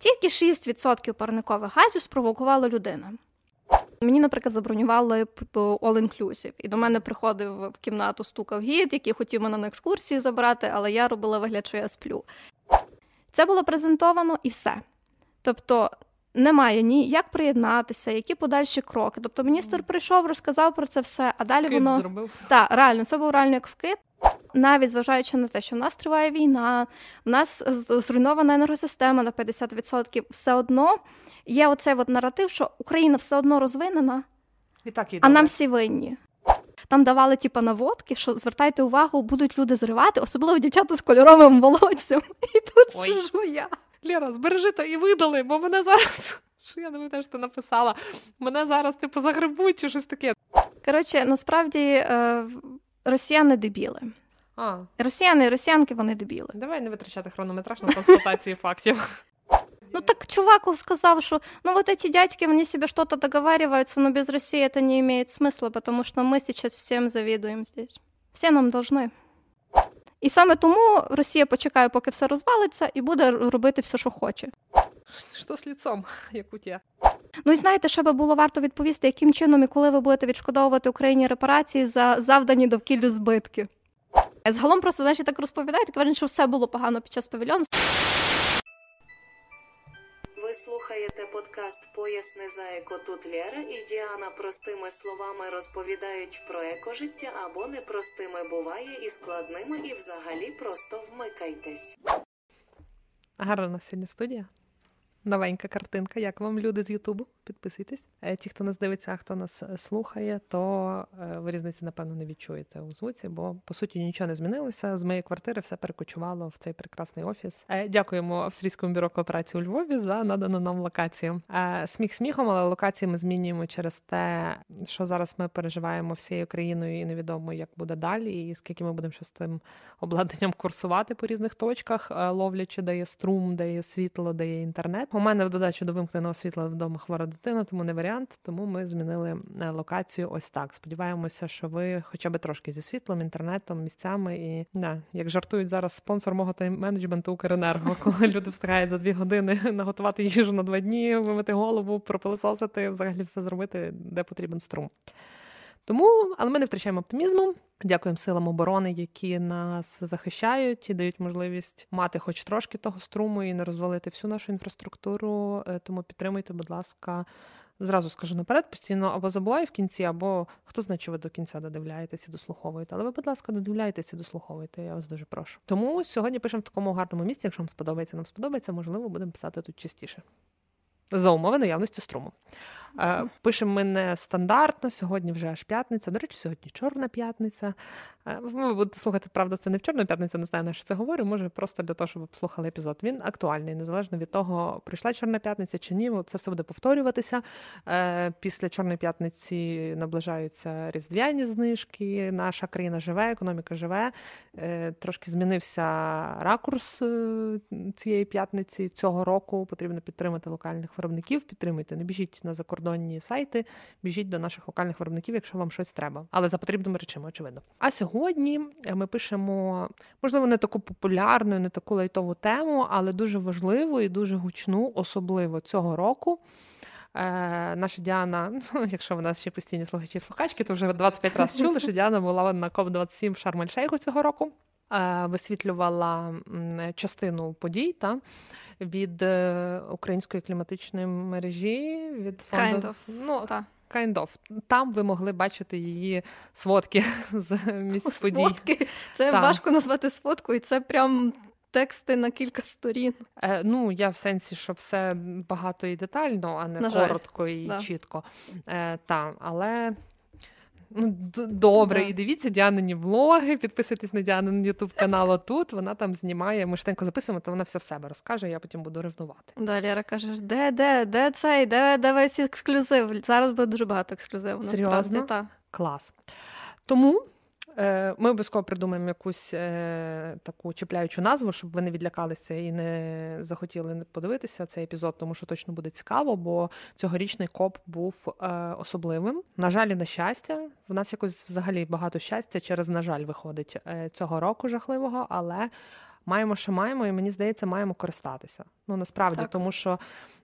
Тільки 6% парникових газів спровокувала людина. Мені, наприклад, забронювали all-inclusive. і до мене приходив в кімнату, стукав гід, який хотів мене на екскурсії забрати, але я робила вигляд, що я сплю. Це було презентовано і все. Тобто немає ні як приєднатися, які подальші кроки. Тобто міністр прийшов, розказав про це все, а далі Вкид воно зробив. Так, реально, це був реально як вкид. Навіть зважаючи на те, що в нас триває війна, в нас зруйнована енергосистема на 50%, все одно є оцей от наратив, що Україна все одно розвинена, І так і а нам всі винні. Там давали типа наводки, що звертайте увагу, будуть люди зривати, особливо дівчата з кольоровим волоссям. І тут Ой. сижу я. Лєра, збережи то і видали, бо мене зараз. Що я не пам'ятаю, що ти написала? Мене зараз типу загребуть чи щось таке. Коротше, насправді е, росіяни дебіли. А, Росіяни і росіянки вони дебіли. давай не витрачати хронометраж на констатації фактів. Ну так чувак сказал, что ну вот эти дядьки, они себе что-то договариваются, но без России это не имеет смысла, потому что мы сейчас всем завидуем здесь. Всі нам должны. І саме тому Росія почекає, поки все розвалиться, і буде робити все, що хоче. Що з ліцом, як у тебе? Ну і знаєте, ще би було варто відповісти, яким чином і коли ви будете відшкодовувати Україні репарації за завдані довкіллю збитки. Загалом просто знаєш, я так розповідають, так враження, що все було погано під час павільйону. Ви слухаєте подкаст Поясни за еко тут Лєра і Діана простими словами розповідають про екожиття або непростими буває і складними, і взагалі просто вмикайтесь. Гарна у нас сьогодні студія. Новенька картинка. Як вам люди з Ютубу? Підписуйтесь. Е, Ті, хто нас дивиться, а хто нас е, слухає, то е, ви різниці, напевно, не відчуєте у звуці, бо по суті нічого не змінилося. З моєї квартири все перекочувало в цей прекрасний офіс. Дякуємо австрійському бюро кооперації у Львові за надану нам локацію. Сміх сміхом, але локації ми змінюємо через те, що зараз ми переживаємо всією країною і невідомо, як буде далі, і скільки ми будемо ще з цим обладнанням курсувати по різних точках, ловлячи, де є струм, де є світло, де є інтернет. У мене в додачу до вимкненого світла вдома хвора дитина, тому не варіант. Тому ми змінили е, локацію ось так. Сподіваємося, що ви хоча б трошки зі світлом, інтернетом, місцями і да, як жартують зараз спонсор мого тайм-менеджменту Укренерго, коли люди встигають за дві години наготувати їжу на два дні, вимити голову, пропилисосити, взагалі все зробити, де потрібен струм. Тому, але ми не втрачаємо оптимізму. Дякуємо силам оборони, які нас захищають і дають можливість мати хоч трошки того струму і не розвалити всю нашу інфраструктуру. Е, Тому підтримуйте, будь ласка. Зразу скажу наперед, постійно або забуваю в кінці, або хто знає, чи ви до кінця додивляєтесь і дослуховуєте. Але ви, будь ласка, додивляєтесь і дослуховуєте. Я вас дуже прошу. Тому сьогодні пишемо в такому гарному місці. Якщо вам сподобається, нам сподобається, можливо, будемо писати тут частіше. За умови наявності струму. Е, Пишемо ми не стандартно, сьогодні вже аж п'ятниця. До речі, сьогодні чорна п'ятниця. Е, Ви будете слухати, правда, це не в чорну п'ятницю, не знаю, на що це говорю. Може, просто для того, щоб послухали епізод. Він актуальний, незалежно від того, прийшла чорна п'ятниця чи ні. Це все буде повторюватися. Е, Після чорної п'ятниці наближаються різдвяні знижки. Наша країна живе, економіка живе. Трошки змінився ракурс цієї п'ятниці цього року. Потрібно підтримати локальних виробників. Підтримуйте, не біжіть на закордонні сайти, біжіть до наших локальних виробників, якщо вам щось треба, але за потрібними речами, очевидно. А сьогодні е, ми пишемо, можливо, не таку популярну, не таку лайтову тему, але дуже важливу і дуже гучну, особливо цього року. Е, наша Діана, ну, якщо в нас ще постійні слухачі і слухачки, то вже 25 разів чули, що Діана була на КОП-27 в Шарм-Ель-Шейху цього року. Е, Висвітлювала частину подій та від е, української кліматичної мережі, від фонду. Kind of. Ну, Та. kind of. Там ви могли бачити її сводки з місць подій. Сводки. Це Так. важко назвати сводкою, це прям тексти на кілька сторін. Е, ну, я в сенсі, що все багато і детально, а не На жаль. коротко і Да. чітко. Е, та, але. Ну, добре, Да. і дивіться Діанині влоги, підписуйтесь на Діанин Ютуб канал тут. Вона там знімає. Ми штенько записуємо, то вона все в себе розкаже, я потім буду ревнувати. Да, Лера кажеш, де, де, де цей, де, де весь ексклюзив? Зараз буде дуже багато ексклюзиву. Серйозно? Насправді, та. Клас. Тому ми обов'язково придумаємо якусь е, таку чіпляючу назву, щоб ви не відлякалися і не захотіли подивитися цей епізод, тому що точно буде цікаво, бо цьогорічний коп був е, особливим. На жаль, і на щастя, в нас якось взагалі багато щастя через на жаль виходить е, цього року жахливого, але. Маємо, що маємо, і мені здається, маємо користатися. Ну насправді, Так. тому що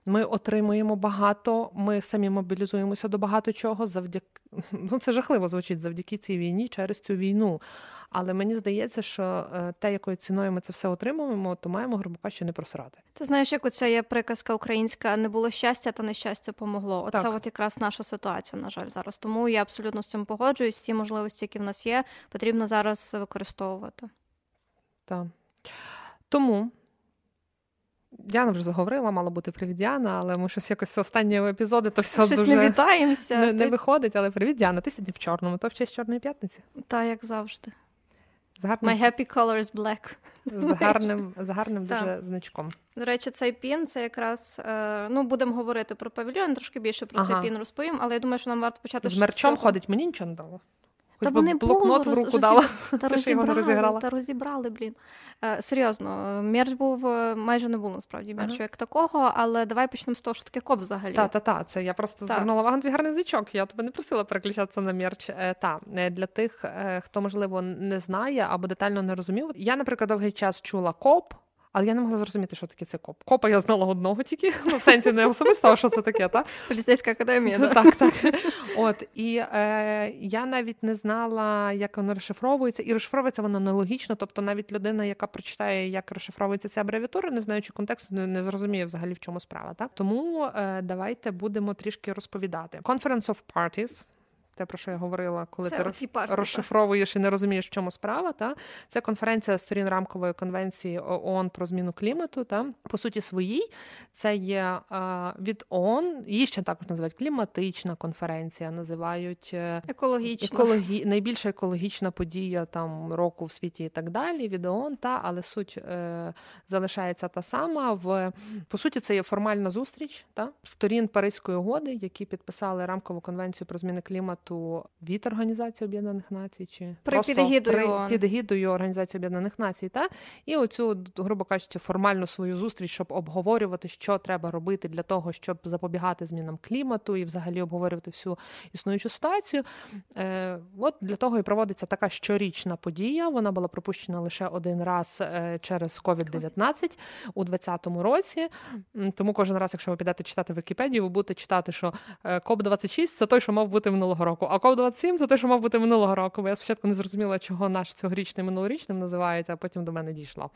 ми отримуємо багато, ми самі мобілізуємося до багато чого завдяки ну це жахливо звучить завдяки цій війні через цю війну. Але мені здається, що е, те, якою ціною ми це все отримуємо, то маємо грубо кажучи, не просрати. Ти знаєш, як оця є приказка українська не було щастя, та нещастя помогло. Оце Так. от якраз наша ситуація, на жаль, зараз. Тому я абсолютно з цим погоджуюсь. Всі можливості, які в нас є, потрібно зараз використовувати. Так. Тому. Діана вже заговорила, мала бути привіт Діана, але ми щось якось останні епізоди, то все Щось дуже не вітаємося. не, не виходить. Але привіт, Діана, ти сьогодні в чорному, то в честь Чорної п'ятниці. Та як завжди. З гарним, My happy color is black. з гарним, з гарним Так. дуже значком. До речі, цей пін це якраз е, ну будемо говорити про павільйон, трошки більше про Ага. цей пін розповім, але я думаю, що нам варто почати З мерчом цього. ходить, мені нічого не дало. Хоч Та би блокнот було, в руку роз- дала. Та Ти розібрали, розіграла. та розібрали, блін. Е, серйозно, мерч був е, майже не було насправді мерчу Ага. як такого, але давай почнемо з того, що таке коп взагалі. Та, та, та, це я просто та. звернула увагу на твій гарний значок. Я тебе не просила переключатися на мерч. Е, та е, для тих, е, хто можливо не знає або детально не розумів. Я, наприклад, довгий час чула коп. Але я не могла зрозуміти, що таке це коп. Копа я знала одного тільки, ну в сенсі не особисто, а що це таке, так? Поліцейська академія. да. Так, так. От і е, я навіть не знала, як воно розшифровується, і розшифровується воно нелогічно. Тобто, навіть людина, яка прочитає, як розшифровується ця абревіатура, не знаючи контексту, не, не зрозуміє взагалі в чому справа. Так? Тому е, давайте будемо трішки розповідати. Conference of Parties. Те, про що я говорила, коли Це ти парти, розшифровуєш і не розумієш, в чому справа. Та? Це конференція сторін рамкової конвенції ООН про зміну клімату. Та? По суті, своїй це є від ООН, її ще також називають кліматична конференція, називають е, Екологічно. екологі... найбільша екологічна подія там року в світі і так далі. Від ООН, та але суть е, залишається та сама. В по суті, це є формальна зустріч та сторін Паризької угоди, які підписали рамкову конвенцію про зміни клімату від Організації Об'єднаних Націй, чи При просто під егідою при ООН. під егідою Організації Об'єднаних Націй, та і оцю, грубо кажучи, формальну свою зустріч, щоб обговорювати, що треба робити для того, щоб запобігати змінам клімату і взагалі обговорювати всю існуючу ситуацію. Е, От для того і проводиться така щорічна подія. Вона була пропущена лише один раз е, через COVID-19 у 2020 році. Тому кожен раз, якщо ви підете читати Вікіпедію, ви будете читати, що е, КОП-26 це той, що мав бути минулого року, а COP27 це те, що мав бути минулого року. Бо я спочатку не зрозуміла, чого наш цьогорічний минулорічним називається, а потім до мене дійшло.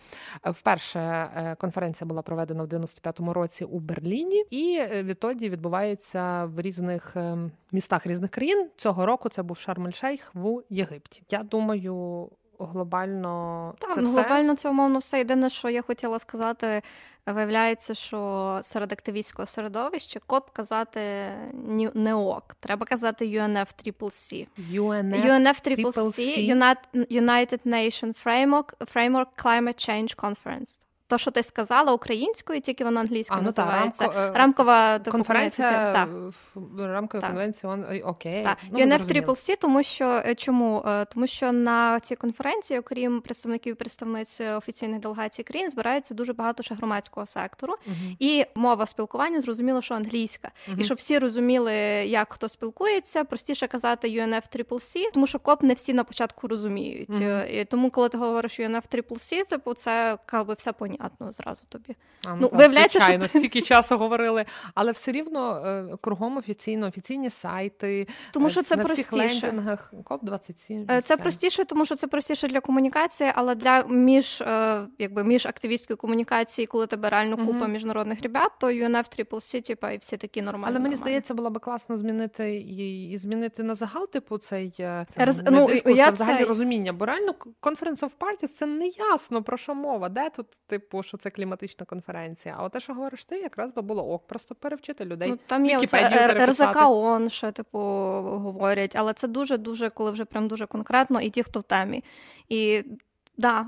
Е, Вперше е, конференція була проведена в 95-му році у Берліні, і е, відтоді відбувається в різних містах різних країн. Цього року це був Шарм-ель-Шейх в Єгипті. Я думаю, глобально Так, це ну, все. глобально це умовно все. Єдине, що я хотіла сказати, виявляється, що серед активістського середовища КОП казати не ок. Треба казати UNFCCC. UNF. UNFCCC United Nation Framework, Framework Climate Change Conference. То, що ти сказала українською, тільки вона англійською А, ну та, називається. рамко- е, Рамкова Конференція рамкової Так. конвенції он окей. Так, Ну. UNFCCC, тому що е, чому? Е, Тому що на цій конференції, окрім представників і представниць офіційних делегацій країн, збирається дуже багато ще громадського сектору, Мгм. і мова спілкування зрозуміло, що англійська. Мгм. І щоб всі розуміли, як хто спілкується, простіше казати UNFCCC, тому що коп не всі на початку розуміють. Е, І тому, коли ти говориш UNFCCC, типу, це якби все понятно зразу тобі. А, Ну, так, виявляється, що- звичайно, стільки часу говорили, але все рівно е, кругом офіційно, офіційні сайти. Тому е, що це на всіх простіше. лендінгах КОП-27. Е, Це все. простіше, тому що це простіше для комунікації, але для між якби між активістської комунікації, коли тебе реально купа міжнародних ребят, то UNFCCC, типа, і всі такі нормальні. Але мені нормальні. здається, було би класно змінити і, і змінити на загал, типу, цей це не ну, дискурс, я взагалі цей- розуміння. Бо реально Conference of Parties це не ясно про що мова. Де тут, типу, що це кліматична конференція? А от те, що говориш ти, якраз би було ок, просто перевчити людей. Ну, там є. РЗК ООН ще, типу, говорять, але це дуже-дуже, коли вже прям дуже конкретно, і ті, хто в темі. І да,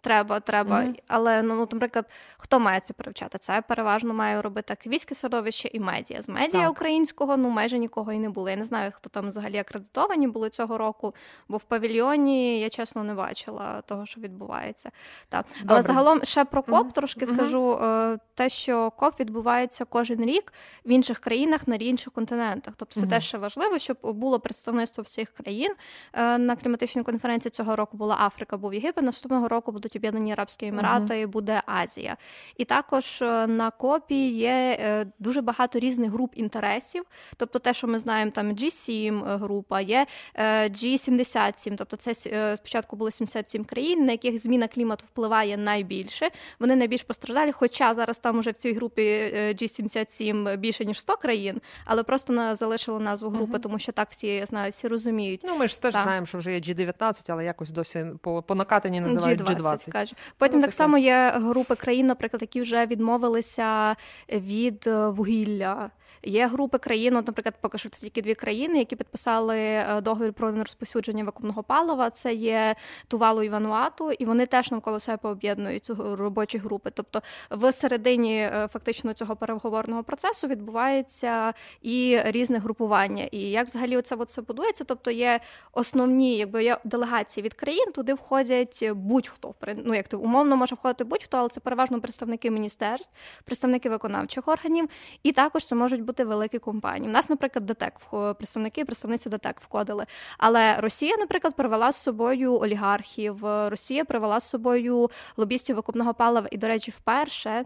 треба, треба. Мгм. Але, ну, наприклад, хто має це привчати? Це переважно має робити активістське середовище і медіа. З медіа Так. українського ну майже нікого і не було. Я не знаю, хто там взагалі акредитовані були цього року, бо в павільйоні я чесно не бачила того, що відбувається. Так. Але загалом ще про КОП Мгм. трошки Мгм. скажу. Е, Те, що КОП відбувається кожен рік в інших країнах на інших континентах. Тобто це теж ще важливо, щоб було представництво всіх країн. Е, На кліматичній конференції цього року була Африка, був Єгипет. Наступного року будуть будуть Об'єднані Арабські Емірати, uh-huh. буде Азія. І також е, на копі є е, дуже багато різних груп інтересів. Тобто, те, що ми знаємо, там G7 група, є G77, тобто це спочатку були 77 країн, на яких зміна клімату впливає найбільше. Вони найбільш постраждалі, хоча зараз там уже в цій групі G77 більше ніж 100 країн, але просто залишили назву групи, uh-huh. тому що так всі я знаю, всі розуміють. Ну ми ж теж так. знаємо, що вже є G19, але якось досі по по накатанні називають G20. G20. Кажу. Потім ну, так таке. само є групи країн, наприклад, які вже відмовилися від е, вугілля. Є групи країн, от, наприклад, поки що це тільки дві країни, які підписали е, договір про нерозпосюдження викопного палива. Це є Тувалу і Вануату, і вони теж навколо себе об'єднують робочі групи. Тобто, в середині е, фактично цього переговорного процесу відбувається і різне групування. І як взагалі це все будується? Тобто є основні, якби є делегації від країн, туди входять будь-хто ну як ти умовно може входити будь-хто, але це переважно представники міністерств, представники виконавчих органів, і також це можуть бути великі компанії. У нас, наприклад, ДТЕК представники, представниці ДТЕК входили. Але Росія, наприклад, привела з собою олігархів. Росія привела з собою лобістів викупного палива. І, до речі, вперше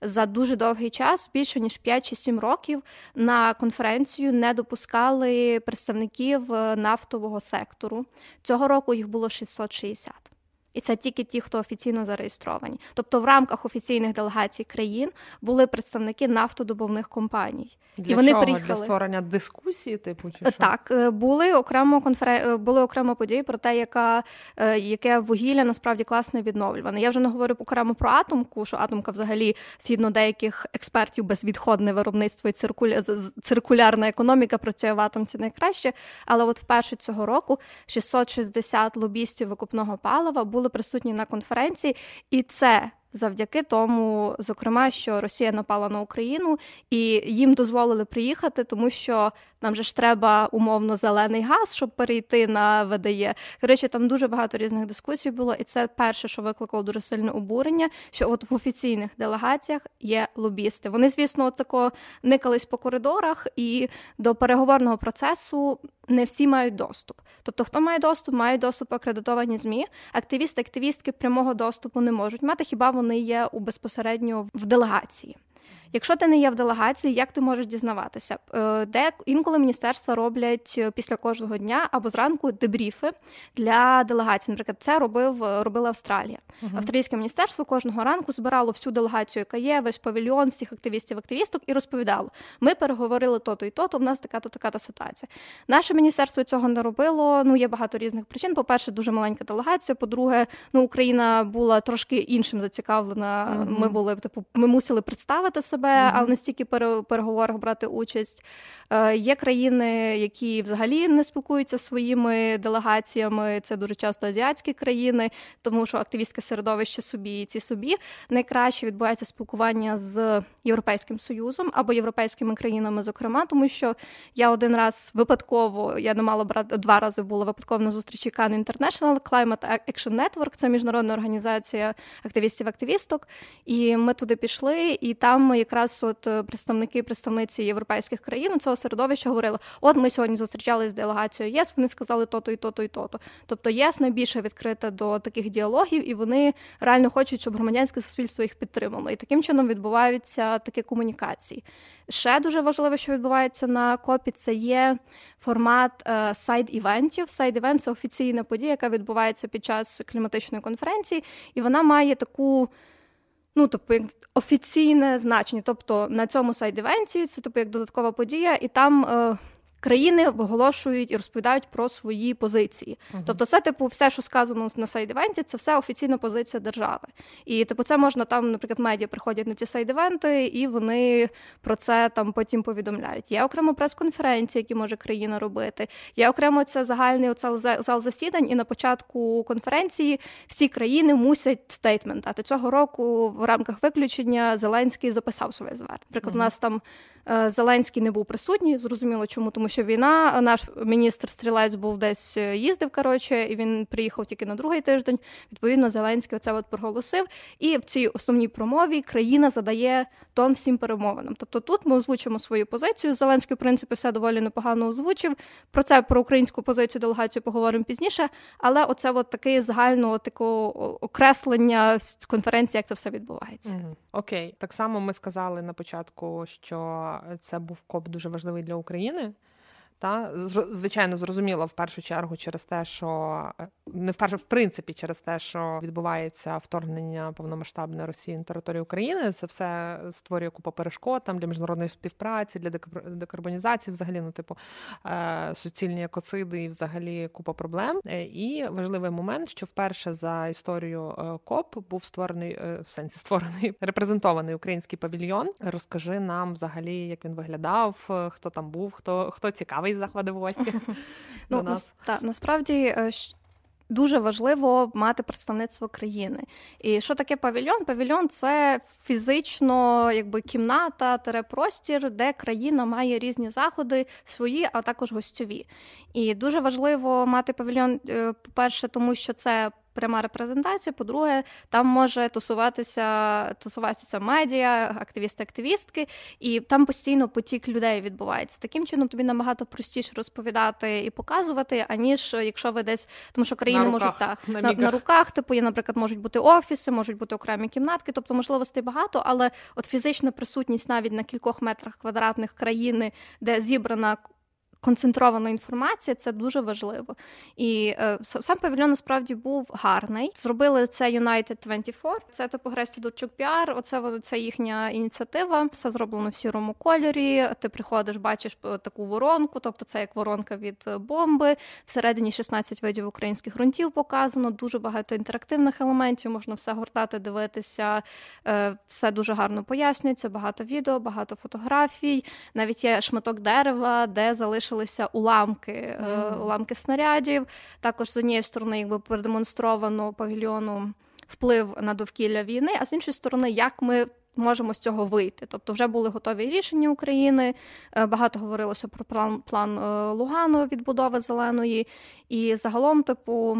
за дуже довгий час, більше ніж 5 чи 7 років, на конференцію не допускали представників нафтового сектору. Цього року їх було 660 і це тільки ті, хто офіційно зареєстровані. Тобто, в рамках офіційних делегацій країн були представники нафтодобувних компаній. Для і вони чого? приїхали для створення дискусії, типу чи що? так е, були окремо конферен... Е, були окремо події про те, яка е, яке вугілля насправді класне відновлюване. Я вже не говорю окремо про атомку, що атомка, взагалі, згідно деяких експертів, безвідходне виробництво і циркуля... циркулярна економіка працює в атомці найкраще. Але от вперше цього року 660 лобістів викупного палива були присутні на конференції, і це завдяки тому, зокрема, що Росія напала на Україну і їм дозволили приїхати, тому що нам же ж треба умовно зелений газ, щоб перейти на ВДЄ. Коротше, там дуже багато різних дискусій було, і це перше, що викликало дуже сильне обурення. Що от в офіційних делегаціях є лобісти. Вони, звісно, тако никались по коридорах, і до переговорного процесу не всі мають доступ. Тобто, хто має доступ, мають доступ акредитовані змі. Активісти, активістки прямого доступу не можуть мати. Хіба вони є у безпосередньо в делегації? Якщо ти не є в делегації, як ти можеш дізнаватися? Е, де інколи міністерства роблять е, після кожного дня або зранку дебріфи для делегації. Наприклад, це робив робила Австралія. Uh-huh. Австралійське міністерство кожного ранку збирало всю делегацію, яка є, весь павільйон, всіх активістів, активісток, і розповідало: ми переговорили то-то і то-то, в нас така-то така-то ситуація. Наше міністерство цього не робило. Ну є багато різних причин. По перше, дуже маленька делегація. По-друге, ну Україна була трошки іншим зацікавлена. Uh-huh. Ми були типу, ми мусили представити себе себе, mm-hmm. але не стільки переговорах брати участь. Е, Є країни, які взагалі не спілкуються своїми делегаціями. Це дуже часто азіатські країни, тому що активістське середовище собі і ці собі найкраще відбувається спілкування з Європейським Союзом або європейськими країнами, зокрема, тому що я один раз випадково я не мала брати два рази була випадково на зустрічі Cannes International Climate Action Network, це міжнародна організація активістів-активісток. І ми туди пішли, і там якраз якраз от е, представники представниці європейських країн цього середовища говорили: от ми сьогодні зустрічалися з делегацією ЄС. Вони сказали то-то і то-то і то-то. Тобто ЄС найбільше відкрита до таких діалогів, і вони реально хочуть, щоб громадянське суспільство їх підтримало. І таким чином відбуваються такі комунікації. Ще дуже важливо, що відбувається на копі, це є формат side-event ів. Side-event це офіційна подія, яка відбувається під час кліматичної конференції, і вона має таку ну, тобто, як офіційне значення. Тобто на цьому side-event і це типу як додаткова подія, і там. Е, країни оголошують і розповідають про свої позиції. Uh-huh. Тобто, це типу, все, що сказано на side-event і, це все офіційна позиція держави. І типу, це можна там, наприклад, медіа приходять на ці side-event и, і вони про це там потім повідомляють. Є окремо прес-конференції, які може країна робити. Є окремо це загальний оцей зал засідань, і на початку конференції всі країни мусять statement дати. Цього року в рамках виключення Зеленський записав своє звернення. Наприклад, uh-huh. у нас там. Е, Зеленський не був присутній, зрозуміло, чому тому, що війна, наш міністр стрілець був десь е, їздив. Коротше, і він приїхав тільки на другий тиждень. Відповідно, Зеленський оце от проголосив. І в цій основній промові країна задає тон всім перемовинам. Тобто тут ми озвучимо свою позицію. Зеленський, в принципі, все доволі непогано озвучив. Про це про українську позицію делегацію поговоримо пізніше. Але оце от таке загального такого окреслення з конференції, як це все відбувається. Угу. Окей, так само ми сказали на початку, що це був коп дуже важливий для України. Та звичайно, зрозуміло в першу чергу через те, що е, не вперше в принципі через те, що відбувається вторгнення повномасштабне Росії на територію України. Це все створює купу перешкод там для міжнародної співпраці, для декарбонізації, взагалі, ну типу е, суцільні екоциди і взагалі купа проблем. Е, і важливий момент, що вперше за історію КОП був створений в сенсі створений репрезентований український павільйон. Розкажи нам взагалі, як він виглядав, хто там був, хто хто цікавий цікавий заходи в гості. Ну, нас. Так, насправді. Е, дуже важливо мати представництво країни. І що таке павільйон? Павільйон це фізично якби кімната, простір, де країна має різні заходи, свої, а також гостьові. І дуже важливо мати павільйон, е, по-перше, тому що це пряма репрезентація. По-друге, там може тусуватися тусуватися медіа, активісти-активістки, і там постійно потік людей відбувається. Таким чином тобі набагато простіше розповідати і показувати, аніж якщо ви десь, тому що країни на можуть та, на, на, на руках, типу, є, наприклад, можуть бути офіси, можуть бути окремі кімнатки, тобто можливостей багато, але от фізична присутність навіть на кількох метрах квадратних країни, де зібрана концентрована інформація, це дуже важливо. І е, сам павільйон насправді був гарний. Зробили це United 24, Це типу Гресі Дурчук Піар. Оце це їхня ініціатива. Все зроблено в сірому кольорі. Ти приходиш, бачиш е, таку воронку, тобто це як воронка від е, бомби. Всередині 16 видів українських ґрунтів показано. Дуже багато інтерактивних елементів. Можна все гортати, дивитися. Е, все дуже гарно пояснюється. Багато відео, багато фотографій. Навіть є шматок дерева, де залишили залишилися уламки, mm. уламки снарядів. Також з однієї сторони, якби продемонстровано павільйону вплив на довкілля війни, а з іншої сторони, як ми. Можемо з цього вийти, тобто вже були готові рішення України. Е, багато говорилося про план план е, Лугану відбудови зеленої, і загалом, типу,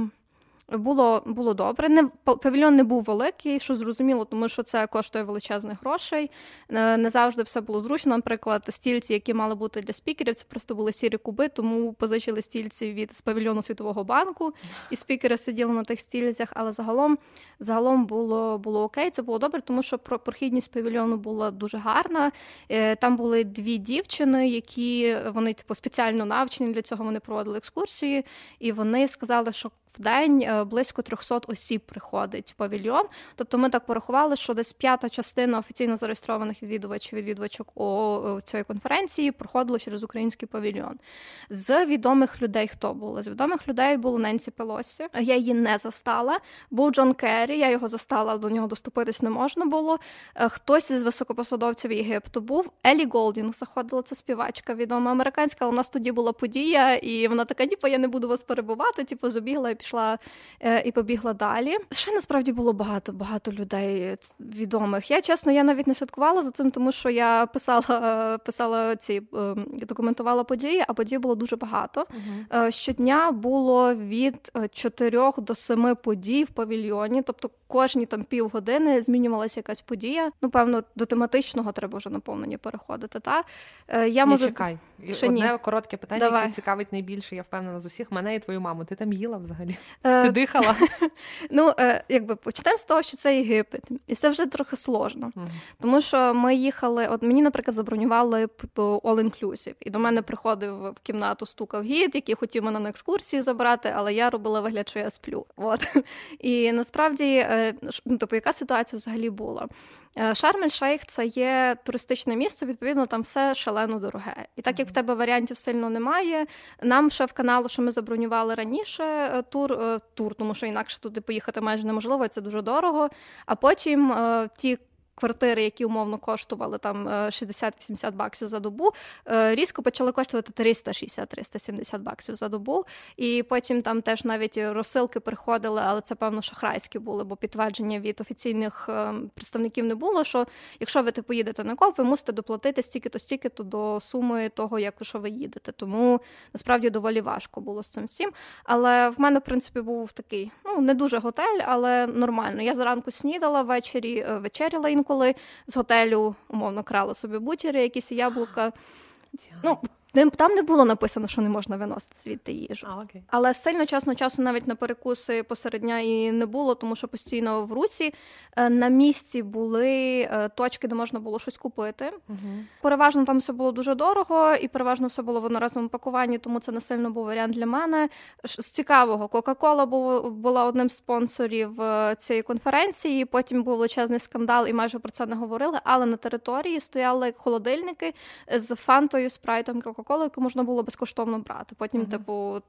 було було добре. Не павільйон не був великий, що зрозуміло, тому що це коштує величезних грошей. Не завжди все було зручно. Наприклад, стільці, які мали бути для спікерів, це просто були сірі куби, тому позичили стільці від з павільйону Світового банку, і спікери сиділи на тих стільцях. Але загалом загалом було було окей. Це було добре, тому що прохідність павільйону була дуже гарна. Е, там були дві дівчини, які вони типу спеціально навчені для цього. Вони проводили екскурсії, і вони сказали, що в день е, близько 300 осіб приходить в павільйон. Тобто ми так порахували, що десь п'ята частина офіційно зареєстрованих відвідувачів відвідувачок у цієї конференції проходило через український павільйон. З відомих людей хто було? З відомих людей було Ненсі Пелосі. Я її не застала. Був Джон Керрі, я його застала, до нього доступитись не можна було. Е, хтось із високопосадовців Єгипту був. Елі Голдінг заходила, це співачка відома американська. але У нас тоді була подія, і вона така, ніби я не буду вас перебувати. Типу, забігла і пішла е, і побігла далі. Ще насправді було багато багато людей відомих. Я чесно, я навіть не слідкувала за цим, тому що я писала писала ці е, документувала події, а подій було дуже багато. uh Щодня було від 4 до 7 подій в павільйоні, тобто кожні там півгодини змінювалася якась подія. Ну, певно, до тематичного треба вже наповнення переходити. Та я можу... Ні, чекай. Ще Одне ні. коротке питання, Давай. яке цікавить найбільше, я впевнена з усіх мене і твою маму. Ти там їла взагалі? Е, Ти дихала? Ну, е, якби почнемо з того, що це Єгипет, і це вже трохи сложно. Тому що ми їхали, от мені, наприклад, забронювали all-inclusive, і до мене приходив в кімнату, стукав гід, який хотів мене на екскурсії забрати, але я робила вигляд, що я сплю. От. І насправді, е, ну, тобто, яка ситуація взагалі була? Е, Шарм шейх це є туристичне місто, відповідно, там все шалено дороге. І так як в тебе варіантів сильно немає, нам ще в каналу, що ми забронювали раніше е, тур, е, тур, тому що інакше туди поїхати майже неможливо, і це дуже дорого. А потім ті квартири, які умовно коштували там 60-80 баксів за добу, різко почали коштувати 360-370 баксів за добу. І потім там теж навіть розсилки приходили, але це певно шахрайські були, бо підтвердження від офіційних представників не було. Що якщо ви типу їдете на коп, ви мусите доплатити стільки-то, стільки-то до суми того, як що ви їдете. Тому насправді доволі важко було з цим всім. Але в мене, в принципі, був такий, ну не дуже готель, але нормально. Я зранку снідала ввечері, е, вечеряла інколи з готелю, умовно крала собі бутіри, якісь яблука. Ну, там не було написано, що не можна виносити звідти їжу. А, окей. Але сильно часно часу навіть на перекуси посеред дня і не було, тому що постійно в русі е, на місці були е, точки, де можна було щось купити. Угу. Переважно там все було дуже дорого, і переважно все було в одноразовому пакуванні, тому це не сильно був варіант для мене. З цікавого, Кока-Кола була одним з спонсорів е, цієї конференції. Потім був величезний скандал, і майже про це не говорили. Але на території стояли холодильники з фантою, спрайтом Кока кока яку можна було безкоштовно брати. Потім, uh-huh. типу,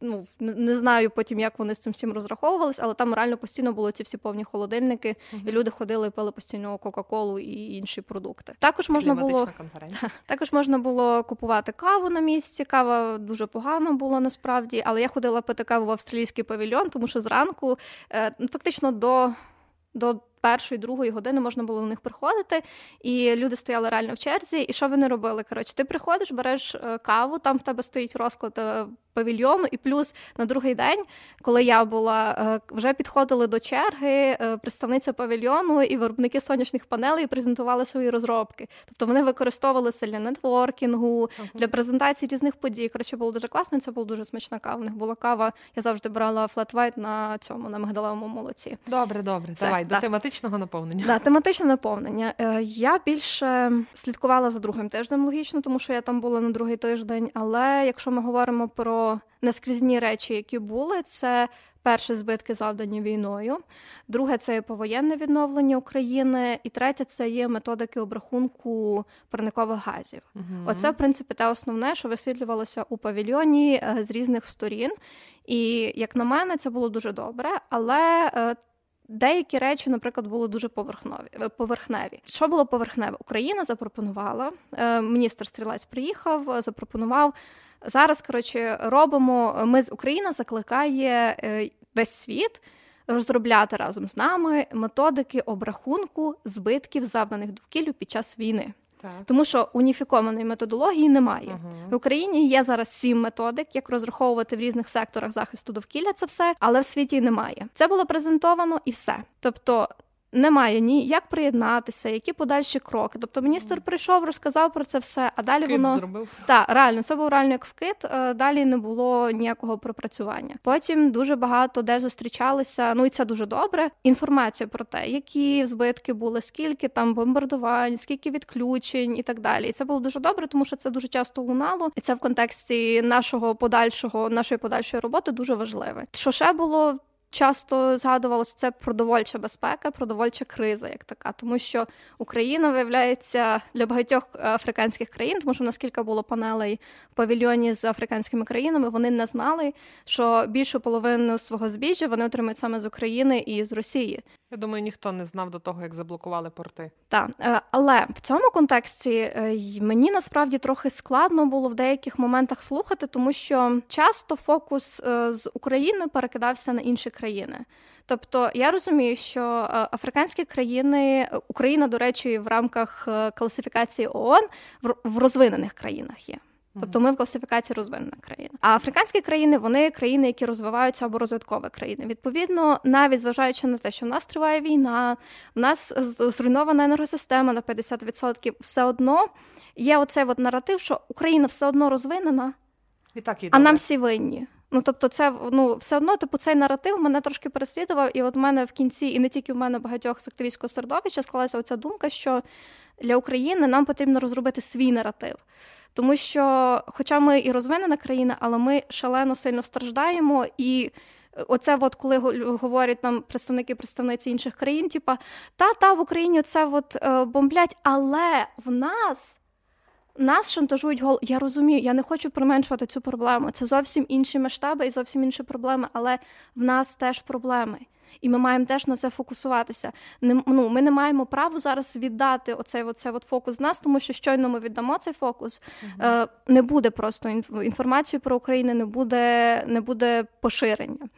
ну не знаю потім, як вони з цим всім розраховувались, але там реально постійно були ці всі повні холодильники, uh-huh. і люди ходили і пили постійно Кока-Колу і інші продукти. Також можна було також можна було купувати каву на місці. Кава дуже погана була насправді, але я ходила пити каву в австралійський павільйон, тому що зранку е, фактично до. До першої, другої години можна було до них приходити, і люди стояли реально в черзі. І що вони робили? Коротше, ти приходиш, береш е, каву, там в тебе стоїть розклад е, павільйону, і плюс на другий день, коли я була, е, вже підходили до черги представниця павільйону і виробники сонячних панелей презентували свої розробки. Тобто вони використовували це для нетворкінгу, для презентації різних подій. Коротше, було дуже класно. Це була дуже смачна кава. У них була кава. Я завжди брала flat white на цьому на мигдалевому молоці. Добре, добре. Це, Давай да. до тематичного наповнення. Да, тематичне наповнення. Е, я більше слідкувала за другим тижнем, логічно, тому що я там була на другий тиждень. Але якщо ми говоримо про наскрізні речі, які були, це. Перше збитки завдані війною, друге це є повоєнне відновлення України, і третє це є методики обрахунку парникових газів. uh Оце, в принципі, те основне, що висвітлювалося у павільйоні е, з різних сторін. І як на мене, це було дуже добре, але е, Деякі речі, наприклад, були дуже поверхнові е, поверхневі. Що було поверхневе? Україна запропонувала. Е, міністр стрілець приїхав, запропонував зараз. Коротше, робимо. Ми з Україна закликає е, весь світ розробляти разом з нами методики обрахунку збитків, завданих довкіллю під час війни. Так. Тому що уніфікованої методології немає uh-huh. в Україні. Є зараз сім методик, як розраховувати в різних секторах захисту довкілля це все, але в світі немає. Це було презентовано і все. Тобто немає ні як приєднатися, які подальші кроки. Тобто міністр прийшов, розказав про це все, а далі вкид воно зробив. Так, реально це був реально як вкид. Е, далі не було ніякого пропрацювання. Потім дуже багато де зустрічалися. Ну і це дуже добре. Інформація про те, які збитки були, скільки там бомбардувань, скільки відключень і так далі. І це було дуже добре, тому що це дуже часто лунало, і це в контексті нашого подальшого, нашої подальшої роботи дуже важливе. Що ще було? Часто згадувалося це продовольча безпека, продовольча криза, як така, тому що Україна виявляється для багатьох африканських країн, тому що наскільки було панелей в павільйоні з африканськими країнами, вони не знали, що більшу половину свого збіжжя вони отримують саме з України і з Росії. Я думаю, ніхто не знав до того, як заблокували порти. Так, е, але в цьому контексті е, мені насправді трохи складно було в деяких моментах слухати, тому що часто фокус е, з України перекидався на інші країни. Тобто я розумію, що африканські країни, Україна, до речі, в рамках класифікації ООН в розвинених країнах є. Тобто ми в класифікації розвинена країна. А африканські країни вони країни, які розвиваються або розвиткові країни. Відповідно, навіть зважаючи на те, що в нас триває війна, в нас зруйнована енергосистема на 50%, все одно є оцей от наратив, що Україна все одно розвинена, і так і а нам всі винні. Ну, тобто, це ну все одно, типу, цей наратив мене трошки переслідував, і от мене в кінці, і не тільки в мене багатьох з активістського середовища склалася оця думка, що для України нам потрібно розробити свій наратив. Тому що, хоча ми і розвинена країна, але ми шалено сильно страждаємо і. Оце, от коли говорять нам представники представниці інших країн, типа та та в Україні це от е, бомблять, але в нас нас шантажують гол. Я розумію, я не хочу применшувати цю проблему. Це зовсім інші масштаби і зовсім інші проблеми, але в нас теж проблеми. І ми маємо теж на це фокусуватися. Не, ну, Ми не маємо права зараз віддати оцей, оцей от фокус з нас, тому що щойно ми віддамо цей фокус, uh-huh. не буде просто інформації про Україну, не буде, не буде поширення.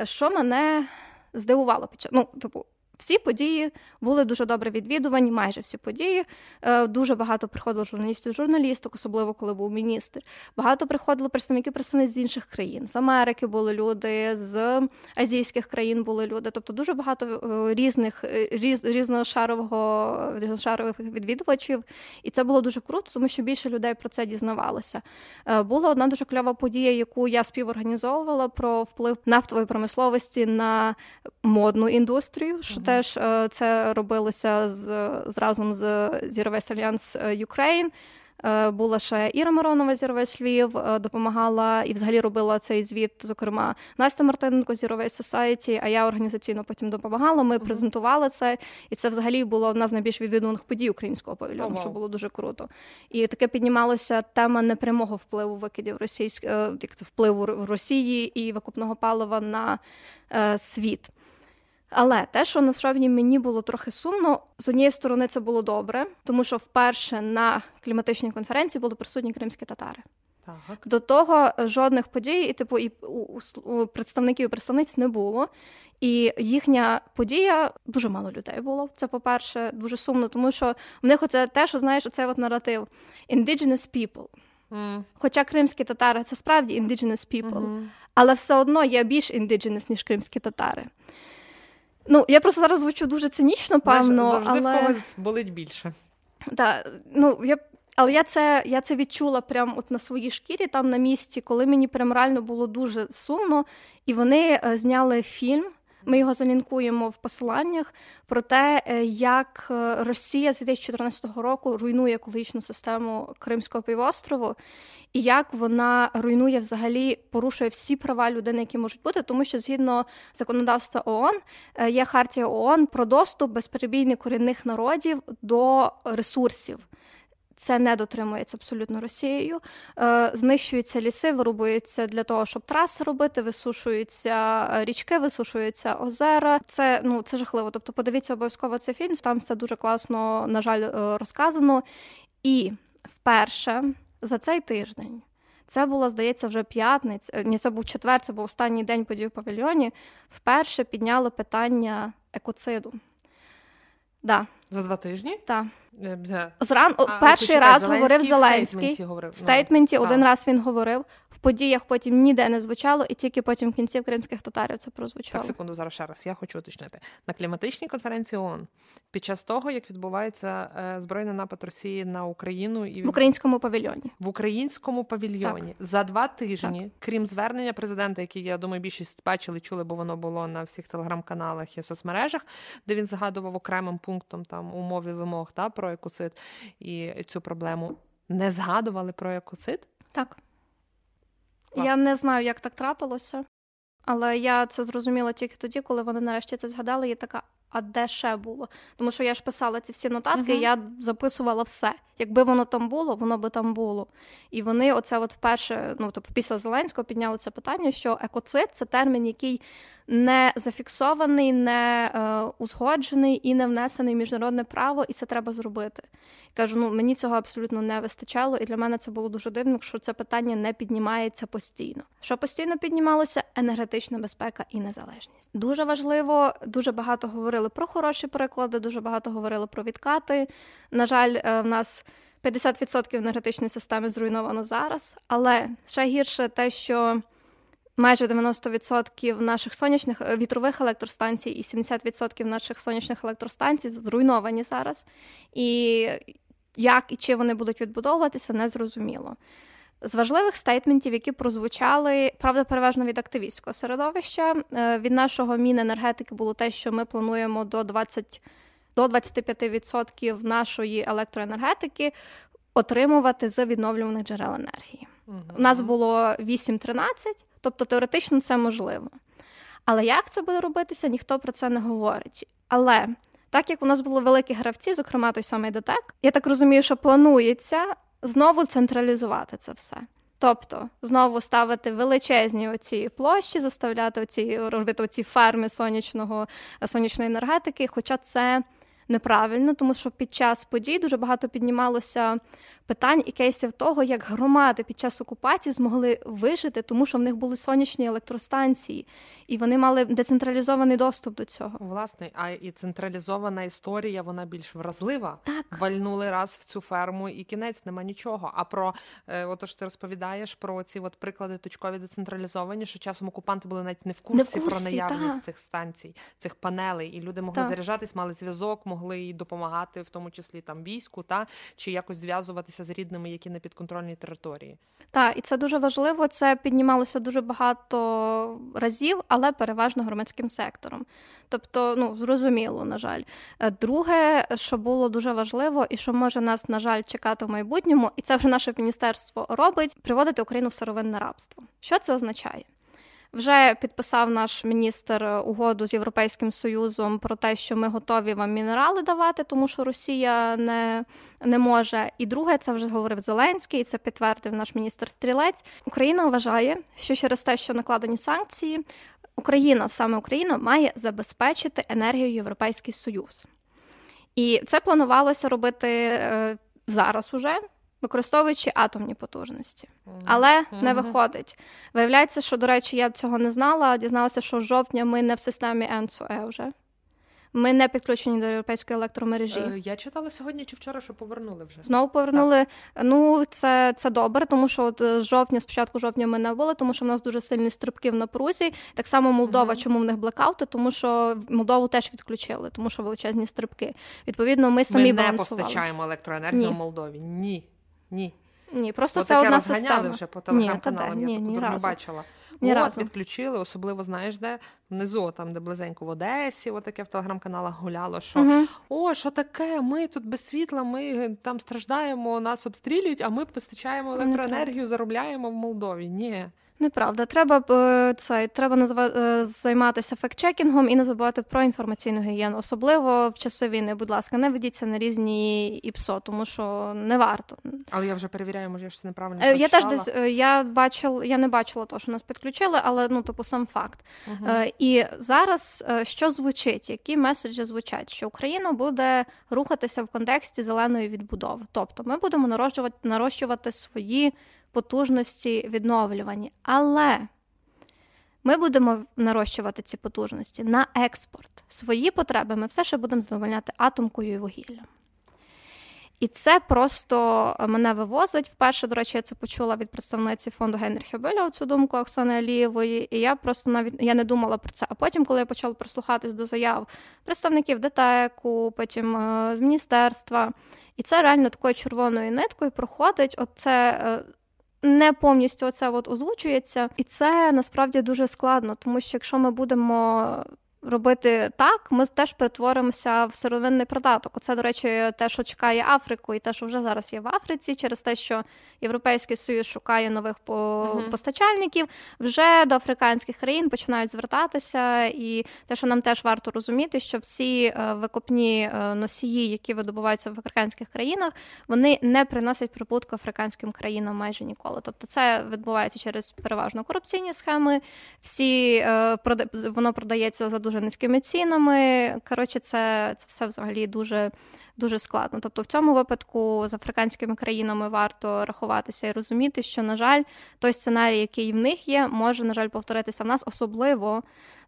Е, що мене здивувало під час ну, типу, всі події були дуже добре відвідувані, майже всі події. Е, дуже багато приходило журналістів, журналісток, особливо коли був міністр. Багато приходило представників представниць з інших країн. З Америки були люди, з азійських країн були люди. Тобто дуже багато е, різних е, різ, різношарового різношарових відвідувачів. І це було дуже круто, тому що більше людей про це дізнавалося. Була одна дуже кльова подія, яку я співорганізовувала про вплив нафтової промисловості на модну індустрію. Теж е, це робилося з, з разом з Waste Alliance Ukraine. Е, була ще Іра Миронова Зіровець Львів, е, допомагала і взагалі робила цей звіт, зокрема Настя Мартиненко Зіровець Society, а я організаційно потім допомагала. Ми uh-huh. презентували це, і це взагалі було одна з найбільш відвідуваних подій українського павільйону, oh, wow. що було дуже круто. І таке піднімалося тема непрямого впливу викидів російських впливу Росії і викупного палива на світ. Але те, що насправді мені було трохи сумно, з однієї сторони це було добре, тому що вперше на кліматичній конференції були присутні кримські татари. Так. До того жодних подій, і типу і у, у представників і представниць не було. І їхня подія дуже мало людей було. Це, по-перше, дуже сумно, тому що в них оце те, що знаєш, оцей от наратив Indigenous people. Mm. Хоча кримські татари це справді indigenous people, mm-hmm. але все одно є більш indigenous, ніж кримські татари. Ну, я просто зараз звучу дуже цинічно, певно. Завжди але... в когось болить більше. Так, ну, я... Але я це я це відчула прямо от на своїй шкірі, там на місці, коли мені прям реально було дуже сумно, і вони е, зняли фільм. Ми його залінкуємо в посиланнях про те, е, як е, Росія з 2014 року руйнує екологічну систему Кримського півострову, і як вона руйнує взагалі, порушує всі права людини, які можуть бути, тому що згідно законодавства ООН е, є хартія ООН про доступ безперебійних корінних народів до ресурсів. Це не дотримується абсолютно Росією. Е, знищуються ліси, вирубуються для того, щоб траси робити, висушуються річки, висушуються озера. Це ну це жахливо. Тобто, подивіться обов'язково цей фільм. Там все дуже класно, на жаль, е, розказано. І вперше за цей тиждень. Це було, здається, вже п'ятниця. Е, ні, це був четвер, це був останній день подій в павільйоні. Вперше підняли питання екоциду. Да. За два тижні? Так. Зран а, перший раз Зеленський говорив Зеленський. В стейтменті, говорив. Стейтменті один раз він говорив в подіях потім ніде не звучало, і тільки потім в кінці кримських татарів це прозвучало. Так, секунду, зараз ще раз. Я хочу уточнити на кліматичній конференції ООН під час того, як відбувається е, збройний напад Росії на Україну і в українському павільйоні в українському павільйоні так. за два тижні, так. крім звернення президента, який я думаю, більшість бачили, чули, бо воно було на всіх телеграм-каналах і соцмережах, де він згадував окремим пунктом там умови вимог та про екоцид і цю проблему. Не згадували про екоцид? Так. Клас. Я не знаю, як так трапилося, але я це зрозуміла тільки тоді, коли вони нарешті це згадали. Я така, а де ще було? Тому що я ж писала ці всі нотатки, uh-huh. я записувала все. Якби воно там було, воно би там було. І вони, оце от вперше, ну тобто після Зеленського підняли це питання, що екоцид це термін, який не зафіксований, не е, узгоджений і не внесений в міжнародне право, і це треба зробити. Кажу, ну мені цього абсолютно не вистачало, і для мене це було дуже дивно, що це питання не піднімається постійно. Що постійно піднімалося? Енергетична безпека і незалежність. Дуже важливо, дуже багато говорили про хороші приклади, дуже багато говорили про відкати. На жаль, е, в нас 50% енергетичної системи зруйновано зараз, але ще гірше те, що майже 90% наших сонячних е, вітрових електростанцій і 70% наших сонячних електростанцій зруйновані зараз. І як і чи вони будуть відбудовуватися, не зрозуміло. З важливих стейтментів, які прозвучали, правда, переважно від активістського середовища, е, від нашого Міненергетики було те, що ми плануємо до 20 до 25% нашої електроенергетики отримувати з відновлюваних джерел енергії. Угу. У нас було 8-13, тобто теоретично це можливо. Але як це буде робитися, ніхто про це не говорить. Але так як у нас були великі гравці, зокрема той самий ДТЕК, я так розумію, що планується знову централізувати це все. Тобто знову ставити величезні оці площі, заставляти оці робити оці ферми сонячного сонячної енергетики, хоча це неправильно, тому що під час подій дуже багато піднімалося питань і кейсів того, як громади під час окупації змогли вижити, тому що в них були сонячні електростанції, і вони мали децентралізований доступ до цього. Власне, а і централізована історія вона більш вразлива. Так вальнули раз в цю ферму, і кінець нема нічого. А про е, отож ти розповідаєш про ці от приклади точкові децентралізовані, що часом окупанти були навіть не в курсі, не в курсі про наявність та. цих станцій, цих панелей, і люди могли та. заряджатись, мали зв'язок, могли й допомагати, в тому числі там війську, та чи якось зв'язуватися з рідними, які на підконтрольній території. Так, і це дуже важливо. Це піднімалося дуже багато разів, але переважно громадським сектором. Тобто, ну зрозуміло, на жаль. Е, друге, що було дуже важливо, і що може нас, на жаль, чекати в майбутньому, і це вже наше міністерство робить, приводити Україну в сировинне рабство. Що це означає? Вже підписав наш міністр угоду з Європейським Союзом про те, що ми готові вам мінерали давати, тому що Росія не не може. І друге, це вже говорив Зеленський, і це підтвердив наш міністр Стрілець. Україна вважає, що через те, що накладені санкції, Україна, саме Україна, має забезпечити енергію Європейський Союз. І це планувалося робити е, зараз уже використовуючи атомні потужності, але не виходить. Виявляється, що, до речі, я цього не знала. Дізналася, що жовтня ми не в системі ЕНСОЕ вже. Ми не підключені до європейської електромережі. Е, я читала сьогодні чи вчора, що повернули вже знову повернули. Так. Ну це це добре, тому що от з жовтня, спочатку жовтня, ми не були, тому що в нас дуже сильні стрибки в напрузі. Так само Молдова, угу. чому в них блекаути? Тому що Молдову теж відключили, тому що величезні стрибки. Відповідно, ми самі ми не балансували. постачаємо електроенергію Ні. Молдові. Ні. Ні. Ні, просто Бо це одна система. вже по телеграм-каналам, я ні, таку не бачила. Ні От, разу. відключили, особливо знаєш, де внизу, там, де близенько в Одесі, отаке в телеграм-каналах гуляло, що угу. о, що таке? Ми тут без світла, ми там страждаємо, нас обстрілюють, а ми постачаємо електроенергію, заробляємо в Молдові. Ні. Неправда, треба це треба назва займатися фактчекінгом і не забувати про інформаційну гігієну, особливо в часи війни. Будь ласка, не ведіться на різні ІПСО, тому що не варто. Але я вже перевіряю, може я щось неправильно. Я теж десь я бачила, я не бачила того, що нас підключили, але ну типу сам факт. Угу. І зараз що звучить, які меседжі звучать, що Україна буде рухатися в контексті зеленої відбудови, тобто ми будемо нарощувати нарощувати свої потужності відновлювані. Але ми будемо нарощувати ці потужності на експорт. Свої потреби ми все ще будемо задовольняти атомкою і вугіллям. І це просто мене вивозить. Вперше, до речі, я це почула від представниці фонду Генріха Беля, цю думку Оксани Алієвої, і я просто навіть я не думала про це. А потім, коли я почала прислухатись до заяв представників ДТЕКу, потім е, з міністерства, і це реально такою червоною ниткою проходить. Оце е, не повністю це от озвучується, і це насправді дуже складно, тому що якщо ми будемо робити так, ми теж перетворимося в сировинний придаток. Оце, до речі, те, що чекає Африку, і те, що вже зараз є в Африці, через те, що Європейський Союз шукає нових постачальників, вже до африканських країн починають звертатися. І те, що нам теж варто розуміти, що всі е, викопні е, носії, які видобуваються в африканських країнах, вони не приносять прибутку африканським країнам майже ніколи. Тобто, це відбувається через переважно корупційні схеми. Всі е, воно продається за дуже дуже низькими цінами. Коротше, це це все взагалі дуже дуже складно. Тобто, в цьому випадку з африканськими країнами варто рахуватися і розуміти, що, на жаль, той сценарій, який в них є, може, на жаль, повторитися в нас, особливо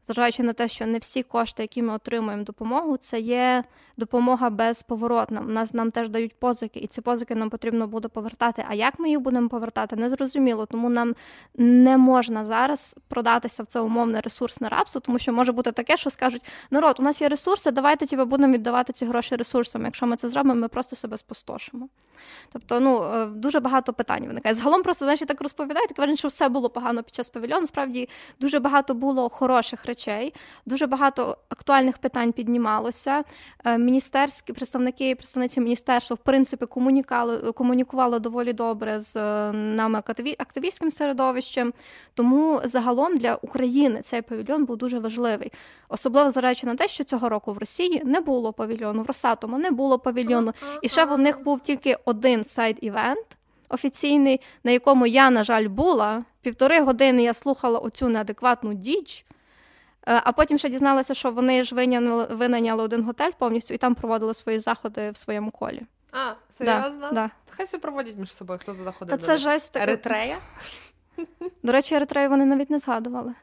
зважаючи на те, що не всі кошти, які ми отримуємо допомогу, це є допомога безповоротна. Нас нам теж дають позики, і ці позики нам потрібно буде повертати. А як ми їх будемо повертати, незрозуміло. Тому нам не можна зараз продатися в це умовне ресурсне рабство, тому що може бути таке, що скажуть: народ, у нас є ресурси, давайте ті будемо віддавати ці гроші ресурсам. Якщо ми це зробимо, ми просто себе спустошимо. Тобто, ну е, дуже багато питань виникає. Загалом просто знаєш, так розповідають, так що все було погано під час павільйону. Справді дуже багато було хороших речей. Дуже багато актуальних питань піднімалося. Е, міністерські представники і представниці міністерства в принципі комунікували, комунікували доволі добре з е, нами активістським середовищем. Тому загалом для України цей павільйон був дуже важливий, особливо зважаючи на те, що цього року в Росії не було павільйону, в Росатому не було павільйону, і ще в них був тільки один сайт-івент офіційний, на якому я, на жаль, була. Півтори години я слухала оцю неадекватну діч. Е, а потім ще дізналася, що вони ж винайняли, винайняли один готель повністю і там проводили свої заходи в своєму колі. А, серйозно? Да, да. Хай себе проводять між собою, хто туди ходить. Та це жесть. Еритрея? До речі, Еритрею вони навіть не згадували.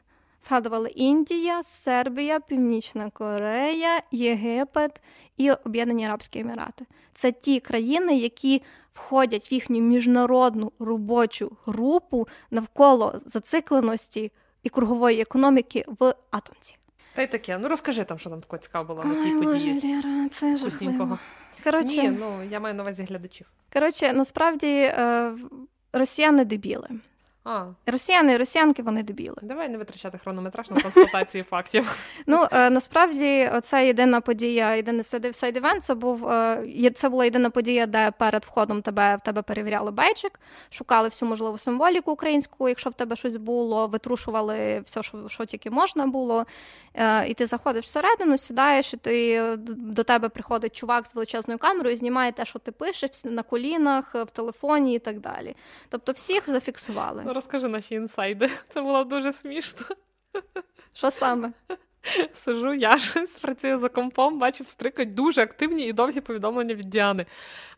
Згадували Індія, Сербія, Північна Корея, Єгипет і Об'єднані Арабські Емірати. Це ті країни, які входять в їхню міжнародну робочу групу навколо зацикленості і кругової економіки в атомці. Та й таке. Ну розкажи там, що там такого цікаво було на тій події. Лєра, це жахливо. Коротше, Ні, ну я маю на увазі глядачів. коротше, насправді е, росіяни дебіли. А, Росіяни і росіянки вони дебіли. давай не витрачати хронометраж на констатації фактів. Ну е, насправді це єдина подія, єдиний сайд івент. Це був е, це була єдина подія, де перед входом тебе в тебе перевіряли бейджик, шукали всю можливу символіку українську, якщо в тебе щось було, витрушували все, що, що тільки можна було. Е, І ти заходиш всередину, сідаєш, і ти до тебе приходить чувак з величезною камерою, і знімає те, що ти пишеш на колінах, в телефоні і так далі. Тобто всіх зафіксували. Розкажи наші інсайди. Це було дуже смішно. Що саме? Сижу, я щось працюю за компом, бачу, стрикають дуже активні і довгі повідомлення від Діани.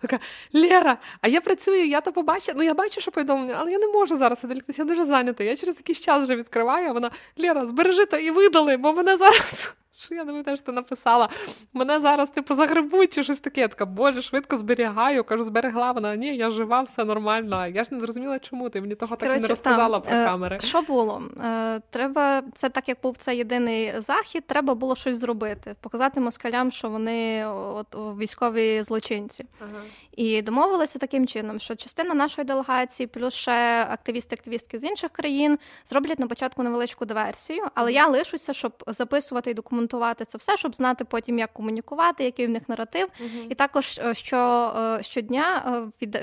Така Лєра, а я працюю, я то побачила. Ну я бачу, що повідомлення, але я не можу зараз відволіктися, я дуже зайнята. Я через якийсь час вже відкриваю, а вона Лєра, збережи то і видали, бо мене зараз. Що я не пам'ятаю, що ти написала? Мене зараз типу загребуть чи щось таке. Я така, боже, швидко зберігаю. Кажу, зберегла. Вона ні, я жива, все нормально. Я ж не зрозуміла, чому ти мені того так і не розказала там, про е, камери. Що було? Е, Треба, це так як був це єдиний захід, треба було щось зробити, показати москалям, що вони от, військові злочинці. Ага. І домовилися таким чином, що частина нашої делегації, плюс ще активісти-активістки з інших країн зроблять на початку невеличку диверсію, але я лишуся, щоб записувати і документувати це все, щоб знати потім, як комунікувати, який в них наратив. І також е, що е, щодня е, від.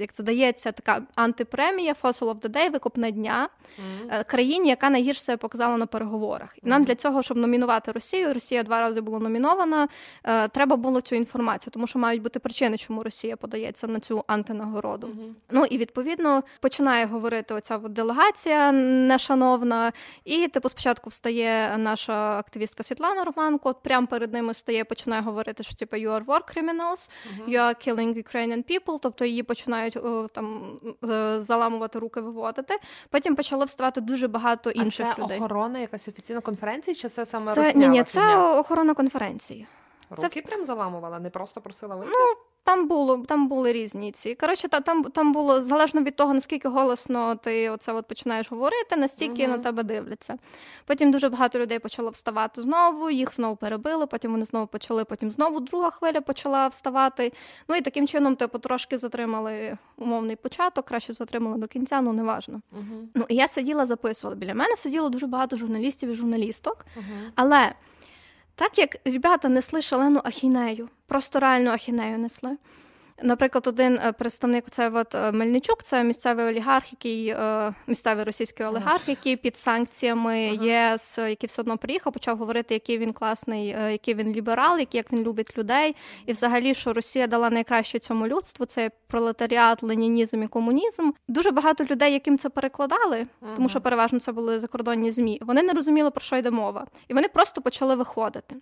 Як це дається така антипремія Fossil of the Day, викупне дня е, країні, яка найгірше себе показала на переговорах. І нам для цього, щоб номінувати Росію, Росія два рази була номінована. е, Треба було цю інформацію, тому що мають бути причини, чому Росія подається на цю антинагороду. Мгм. Ну і відповідно починає говорити оця делегація нешановна. І типу спочатку встає наша активістка Світлана Романко. Прямо перед ними стає, починає говорити, що типу you are war criminals, you are killing Ukrainian people, тобто її починають о, там заламувати руки, виводити. Потім почало вставати дуже багато інших а це людей. охорона, якась офіційна конференція, чи це саме Це ні, ні, це охорона конференції. Руки прям заламувала, не просто просила вийти. Ну, Там було там були різні ці. Коротше, та там там було залежно від того, наскільки голосно ти оце от починаєш говорити, настільки Мгм. на тебе дивляться. Потім дуже багато людей почало вставати знову, їх знову перебили, потім вони знову почали, потім знову друга хвиля почала вставати. Ну і таким чином, типу, трошки затримали умовний початок, краще б затримали до кінця, ну неважно. Угу. Ну і я сиділа, записувала. Біля мене сиділо дуже багато журналістів і журналісток. Угу. Але так як ребята несли шалену ахінею, просто реальну ахінею несли. Наприклад, один е, представник це от е, Мельничук, це місцевий олігарх, який е, місцевий російський олігарх, який під санкціями Ага. ЄС, який все одно приїхав, почав говорити, який він класний, який він ліберал, який як він любить людей, і взагалі, що Росія дала найкраще цьому людству, це пролетаріат, ленінізм і комунізм. Дуже багато людей, яким це перекладали, тому що переважно це були закордонні змі. Вони не розуміли про що йде мова, і вони просто почали виходити.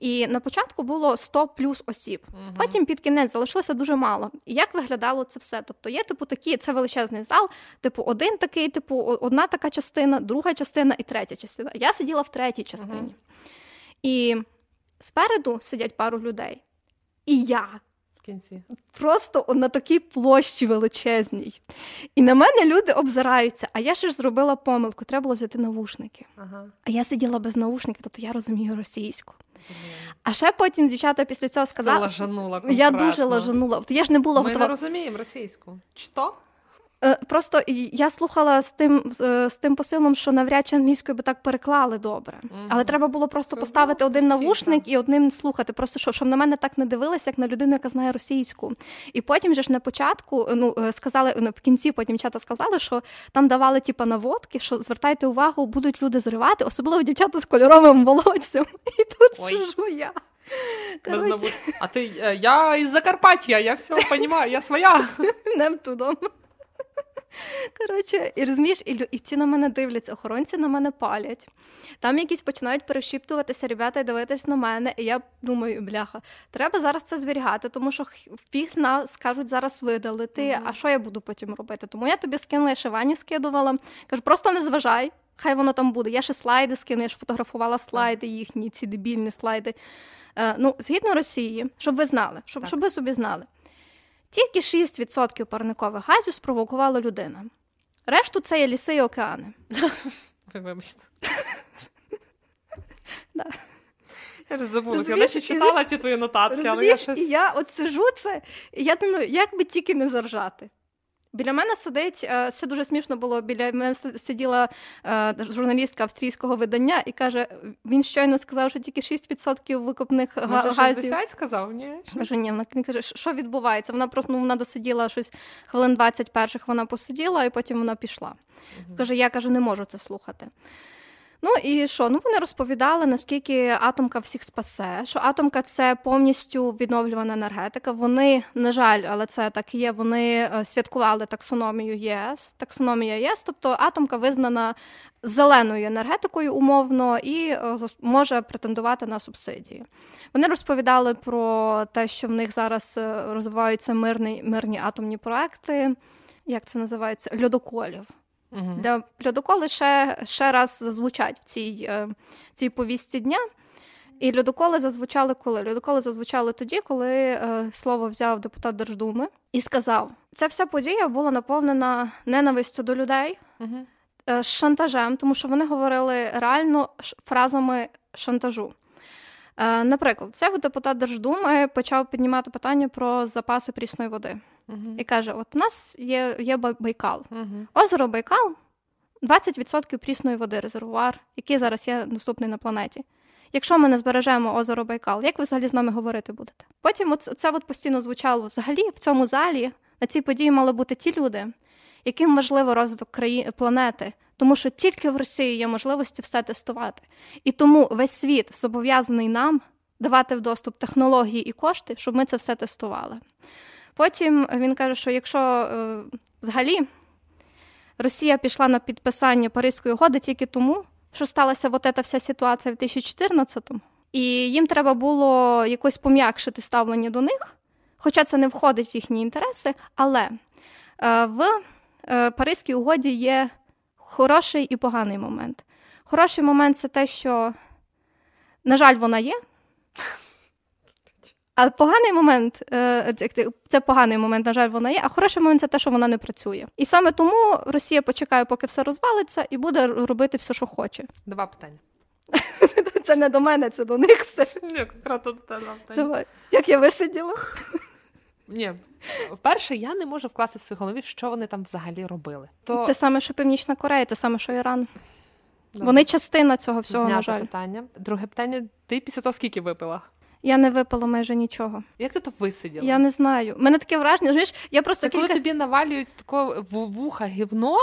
І на початку було 100 плюс осіб. Потім під кінець залишилося дуже мало. І як виглядало це все? Тобто є типу такі, це величезний зал, типу, один такий, типу, одна така частина, друга частина і третя частина. Я сиділа в третій частині. Мгм. І спереду сидять пару людей. І я кінці. просто на такій площі величезній. І на мене люди обзираються. А я ще ж зробила помилку, треба було взяти навушники. Ага. А я сиділа без навушників, тобто я розумію російську. Блін. А ще потім дівчата після цього Ти сказали. конкретно. Я дуже лажанула. Я ж не була Ми готова. не розуміємо російську. Що? Е, Просто я слухала з тим е, з тим посилом, що навряд чи англійською би так переклали добре. Мгм. Але треба було просто Це поставити було один навушник і одним слухати. Просто щоб, щоб на мене так не дивилися, як на людину, яка знає російську. І потім же ж на початку, ну е, сказали ну, в кінці, потім чата сказали, що там давали типа наводки, що звертайте увагу, будуть люди зривати, особливо дівчата з кольоровим волоссям. І тут Ой. сижу я. Короче... А ти я із Закарпаття, я все розумію, я своя. Нем тудом. Коротше, і розумієш, і, і ці на мене дивляться, охоронці на мене палять. Там якісь починають перешіптуватися ребята і дивитись на мене. І я думаю, бляха, треба зараз це зберігати, тому що фіг нас скажуть зараз видалити. Mm-hmm. А що я буду потім робити? Тому я тобі скинула, я ще Вані скидувала. Кажу, просто не зважай. Хай воно там буде. Я ще слайди скину, я ж фотографувала слайди їхні, ці дебільні слайди. Е, ну, Згідно Росії, щоб ви знали, щоб, щоб ви собі знали. Тільки 6% парникових газів спровокувала людина. Решту це є ліси і океани. Ви Вибачте. Я ж забулася, я ще читала ті твої нотатки, але я щось... І я от сижу це, і я думаю, як би тільки не заржати. Біля мене сидить ще дуже смішно було. Біля мене сиділа журналістка австрійського видання і каже: він щойно сказав, що тільки 6% викопних Може, газів. 60 сказав? Ні, Кажу, ні, він каже, що відбувається? Вона просто ну, вона досиділа щось хвилин 20 перших. Вона посиділа, і потім вона пішла. Угу. Каже, я каже, не можу це слухати. Ну і що? Ну вони розповідали, наскільки атомка всіх спасе, що атомка це повністю відновлювана енергетика. Вони, на жаль, але це так і є. Вони е, святкували таксономію ЄС. Таксономія ЄС, тобто атомка визнана зеленою енергетикою умовно і е, може претендувати на субсидії. Вони розповідали про те, що в них зараз е, розвиваються мирні, мирні атомні проекти. Як це називається? Льодоколів. Угу. Для льодоколи ще ще раз зазвучать в цій е, цій повісті дня. І льодоколи зазвучали коли? Льодоколи зазвучали тоді, коли е, слово взяв депутат Держдуми і сказав: ця вся подія була наповнена ненавистю до людей угу. е, шантажем, тому що вони говорили реально фразами шантажу. Е, наприклад, цей депутат Держдуми почав піднімати питання про запаси прісної води. Uh-huh. І каже: От у нас є є Байкал. Uh-huh. Озеро Байкал 20% прісної води, резервуар, який зараз є доступний на планеті. Якщо ми не збережемо озеро Байкал, як ви взагалі з нами говорити будете? Потім от, це от постійно звучало взагалі в цьому залі. На цій події мали бути ті люди, яким важливо розвиток країни планети, тому що тільки в Росії є можливості все тестувати. І тому весь світ зобов'язаний нам давати в доступ технології і кошти, щоб ми це все тестували. Потім він каже, що якщо е, взагалі Росія пішла на підписання Паризької угоди тільки тому, що сталася от ця вся ситуація в 2014-му, і їм треба було якось пом'якшити ставлення до них, хоча це не входить в їхні інтереси, але е, в е, Паризькій угоді є хороший і поганий момент. Хороший момент це те, що, на жаль, вона є. А поганий момент е, це поганий момент, на жаль, вона є. А хороший момент це те, що вона не працює. І саме тому Росія почекає, поки все розвалиться, і буде робити все, що хоче. Два питання. Це не до мене, це до них все. Ні, конкретно до тебе Давай. Як я висиділа? Ні, перше, я не можу вкласти в свою голові, що вони там взагалі робили. То... Те саме, що Північна Корея, те саме, що Іран. Добре. Вони частина цього всього, Знято на жаль. питання. Друге питання: ти після того скільки випила? Я не випила майже нічого. Як ти то висиділа? Я не знаю. Мене таке враження, знаєш, я просто Це кілька... коли тобі навалюють тако вуха гівно,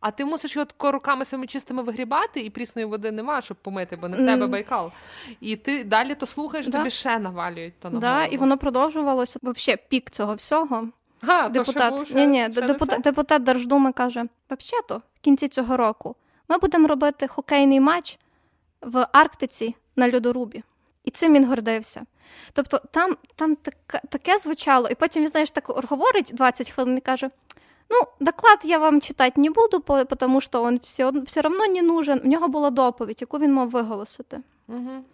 а ти мусиш його тако руками своїми чистими вигрібати, і прісної води нема, щоб помити, бо не в тебе байкал. І ти далі то слухаєш, да. тобі ще навалюють то на да, І воно продовжувалося. Взагалі, пік цього всього. А, депутат то ще ні, ні, ще депутат, депутат Держдуми каже: взагалі-то, в кінці цього року ми будемо робити хокейний матч в Арктиці на льодорубі. І цим він гордився. Тобто там там таке, таке звучало, і потім він знаєш, так говорить 20 хвилин і каже: Ну, доклад я вам читати не буду, тому що він все все одно не нужен. У нього була доповідь, яку він мав виголосити. Угу.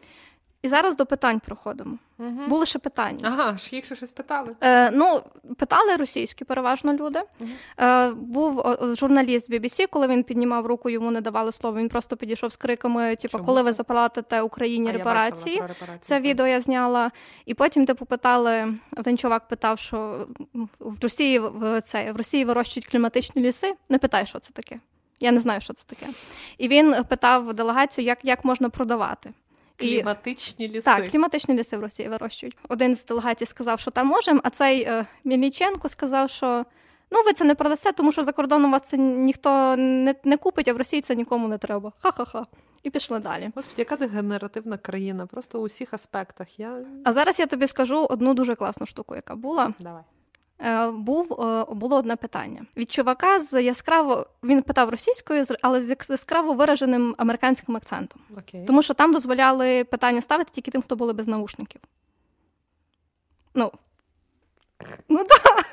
І зараз до питань проходимо. Угу. Були ще питання. Ага, ж їх ще щось питали. Е, Ну, питали російські переважно люди. Угу. Е, Був журналіст BBC, коли він піднімав руку, йому не давали слово. Він просто підійшов з криками: типу, коли ви заплатите Україні а репарації. репарації. Це так. відео я зняла. І потім типу питали, один чувак питав, що в Росії в це в Росії вирощують кліматичні ліси. Не питай, що це таке. Я не знаю, що це таке. І він питав делегацію, як, як можна продавати. Кліматичні ліси. Так, кліматичні ліси в Росії вирощують. Один з делегацій сказав, що там можемо, а цей е, Міліченко сказав, що ну ви це не продасте, тому що за кордоном вас це ніхто не не купить, а в Росії це нікому не треба. Ха-ха-ха. і пішли далі. Господи, яка ти генеративна країна, просто у всіх аспектах. Я... А зараз я тобі скажу одну дуже класну штуку, яка була. Давай. Е, був е, було одне питання від чувака з яскраво він питав російською, але з яскраво вираженим американським акцентом, Окей. тому що там дозволяли питання ставити тільки тим, хто були без наушників. Ну, ну так.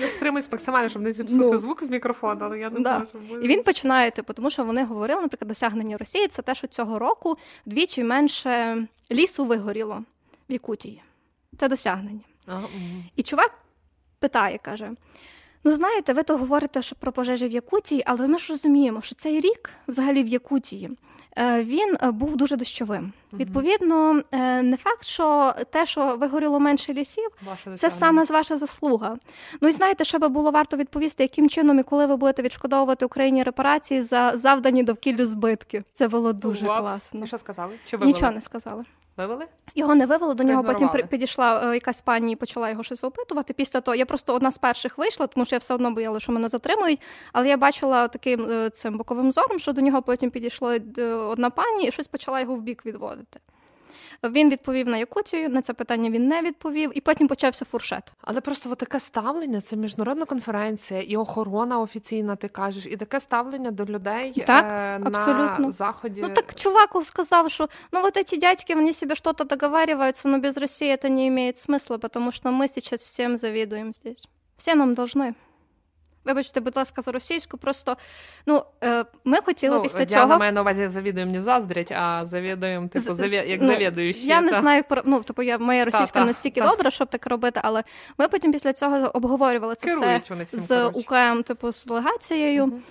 Я стримуюсь максимально, щоб не зіпсути Ну. звук в мікрофон, але я не Да. можу. бо- І він починає, типу, тому що вони говорили, наприклад, досягнення Росії це те, що цього року вдвічі менше лісу вигоріло в Якутії. Це досягнення. А, мгм. І чувак питає, каже: Ну, знаєте, ви то говорите що про пожежі в Якутії, але ми ж розуміємо, що цей рік, взагалі в Якутії, е, він е, був дуже дощовим. Відповідно, е, не факт, що те, що вигоріло менше лісів, Ваше це саме ваша заслуга. Ну і знаєте, що би було варто відповісти, яким чином і коли ви будете відшкодовувати Україні репарації за завдані довкіллю збитки. Це було дуже Вапс. класно. Що сказали? Чи вивели? Нічого не сказали. Вивели? Його не вивели, до нього потім підійшла е, якась пані і почала його щось випитувати. Після того я просто одна з перших вийшла, тому що я все одно бояла, що мене затримують. Але я бачила таким е, цим боковим зором, що до нього потім підійшла е, одна пані і щось почала його в бік відводити. Він відповів на Якутію, на це питання він не відповів, і потім почався фуршет. Але просто от таке ставлення це міжнародна конференція і охорона офіційна, ти кажеш, і таке ставлення до людей Так, е, абсолютно. на заході. Ну так чуваку сказав, что ну вот эти дядьки, они себе что-то договариваются, но без России это не имеет смысла, потому что мы сейчас всем завидуем здесь. Все нам должны. Вибачте, будь ласка, за російську. Просто ну е, ми хотіли ну, після Діана цього. має на увазі завідуємо не заздрять, а завідуємо, типу, заві... як ну, завідуючі. Я не знаю, як про ну типу, я моя російська та, настільки та. добра, щоб так робити, але ми потім після цього обговорювали це Керують все всім, з. УКМ, типу, з делегацією. Мгм.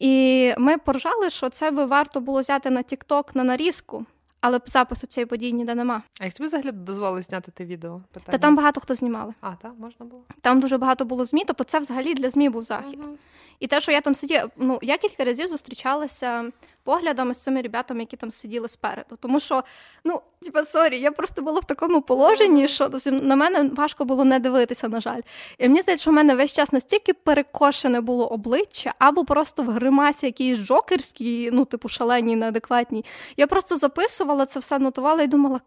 І ми поржали, що це би варто було взяти на TikTok на нарізку, але запису цієї події ніде нема. А як тобі взагалі дозволили зняти те відео? Питання. Та там багато хто знімали. А, так, можна було? Там дуже багато було змі, тобто це взагалі для змі був захід. Угу. І те, що я там сиділа, ну я кілька разів зустрічалася поглядами з цими ребятами, які там сиділи спереду. Тому що, ну, типа, sorry, я просто була в такому положенні, що на мене важко було не дивитися, на жаль. І мені здається, що в мене весь час настільки перекошене було обличчя, або просто в гримасі якійсь джокерській, ну, типу, шаленій, неадекватній. Я просто записувала це все, нотувала і думала.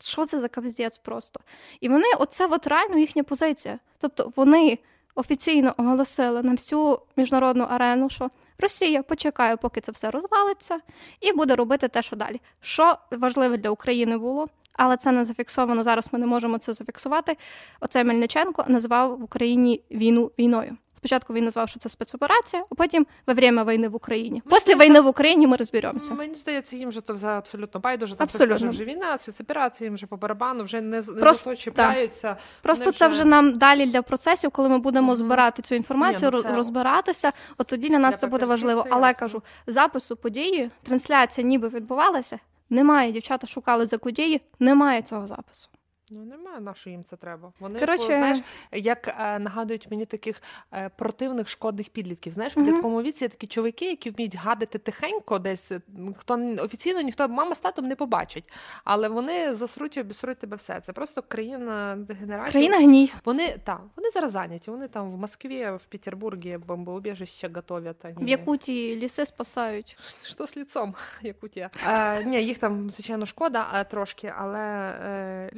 Що це за кавздець просто? І вони, оце от реально їхня позиція. Тобто вони офіційно оголосили на всю міжнародну арену, що Росія почекає, поки це все розвалиться, і буде робити те, що далі. Що важливе для України було, але це не зафіксовано. Зараз ми не можемо це зафіксувати. Оце Мельниченко назвав в Україні війну війною. Спочатку він назвав, що це спецоперація, а потім во время війни в Україні. Після війни в Україні ми розберемося. Мені здається, їм вже абсолютно байдуже. Там Абсолютно. абсолютно. вже війна, спецоперації, їм вже по барабану, вже не, Просто- чіпляються. Просто це вже- нам далі для процесів, коли ми будемо Мгм. збирати цю інформацію, Ні, ну це- розбиратися. От тоді для нас Для це буде важливо. це Але кажу, запису події, трансляція ніби відбувалася. Немає. Дівчата шукали за події, немає цього запису. Ну немає на що їм це треба. Вони Коротше- по- знаєш, як е, нагадують мені таких е, противних шкодних підлітків. Знаєш, в підлітковому віці є такі чоловіки, які вміють гадити тихенько, десь е, хто офіційно ніхто мама з татом не побачить, але вони засруть і обісруть тебе все. Це просто країна дегенерації. Країна гній. Вони та вони зараз зайняті. Вони там в Москві, в Петербургі бомбоубіжище готовять. а В ні. Якутії ліси спасають. Що з ліцом, Якутія? Е, ні, їх там, звичайно, шкода е, трошки, але е,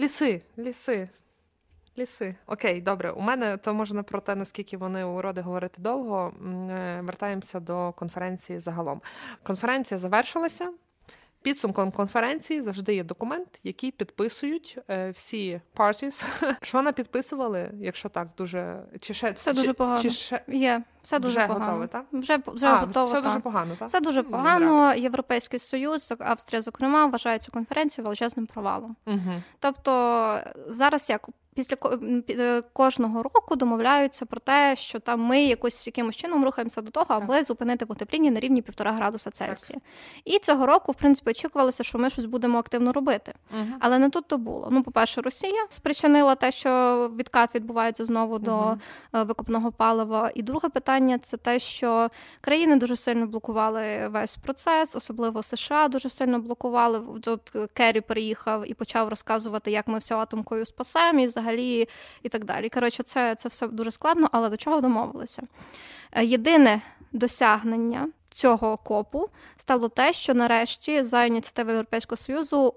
ліси, ліси. Ліси. Окей, добре. У мене то можна про те, наскільки вони уроди говорити довго. Е, Вертаємося до конференції загалом. Конференція завершилася. Підсумком конференції завжди є документ, який підписують е, всі parties. Що не підписували, якщо так дуже чи ще Все чи, дуже погано. Чи ще Є, все дуже вже погано. готове, так? Вже, вже а, готово. все так. дуже погано, так? Все дуже погано. Європейський Союз, Австрія, зокрема, вважає цю конференцію величезним провалом. Угу. Тобто зараз як після е, кожного року домовляються про те, що там ми якось якимось чином рухаємося до того, аби зупинити потепління на рівні півтора градуса Цельсія. І цього року, в принципі, очікувалося, що ми щось будемо активно робити. Угу. Але не тут то було. Ну, по-перше, Росія спричинила те, що відкат відбувається знову до е, викопного палива. І друге питання це те, що країни дуже сильно блокували весь процес, особливо США дуже сильно блокували. От Керрі приїхав і почав розказувати, як ми все атомкою спасемо, і взагалі і так далі. Коротше, це, це все дуже складно, але до чого домовилися? Е, Єдине досягнення цього копу стало те, що нарешті за ініціативи Європейського союзу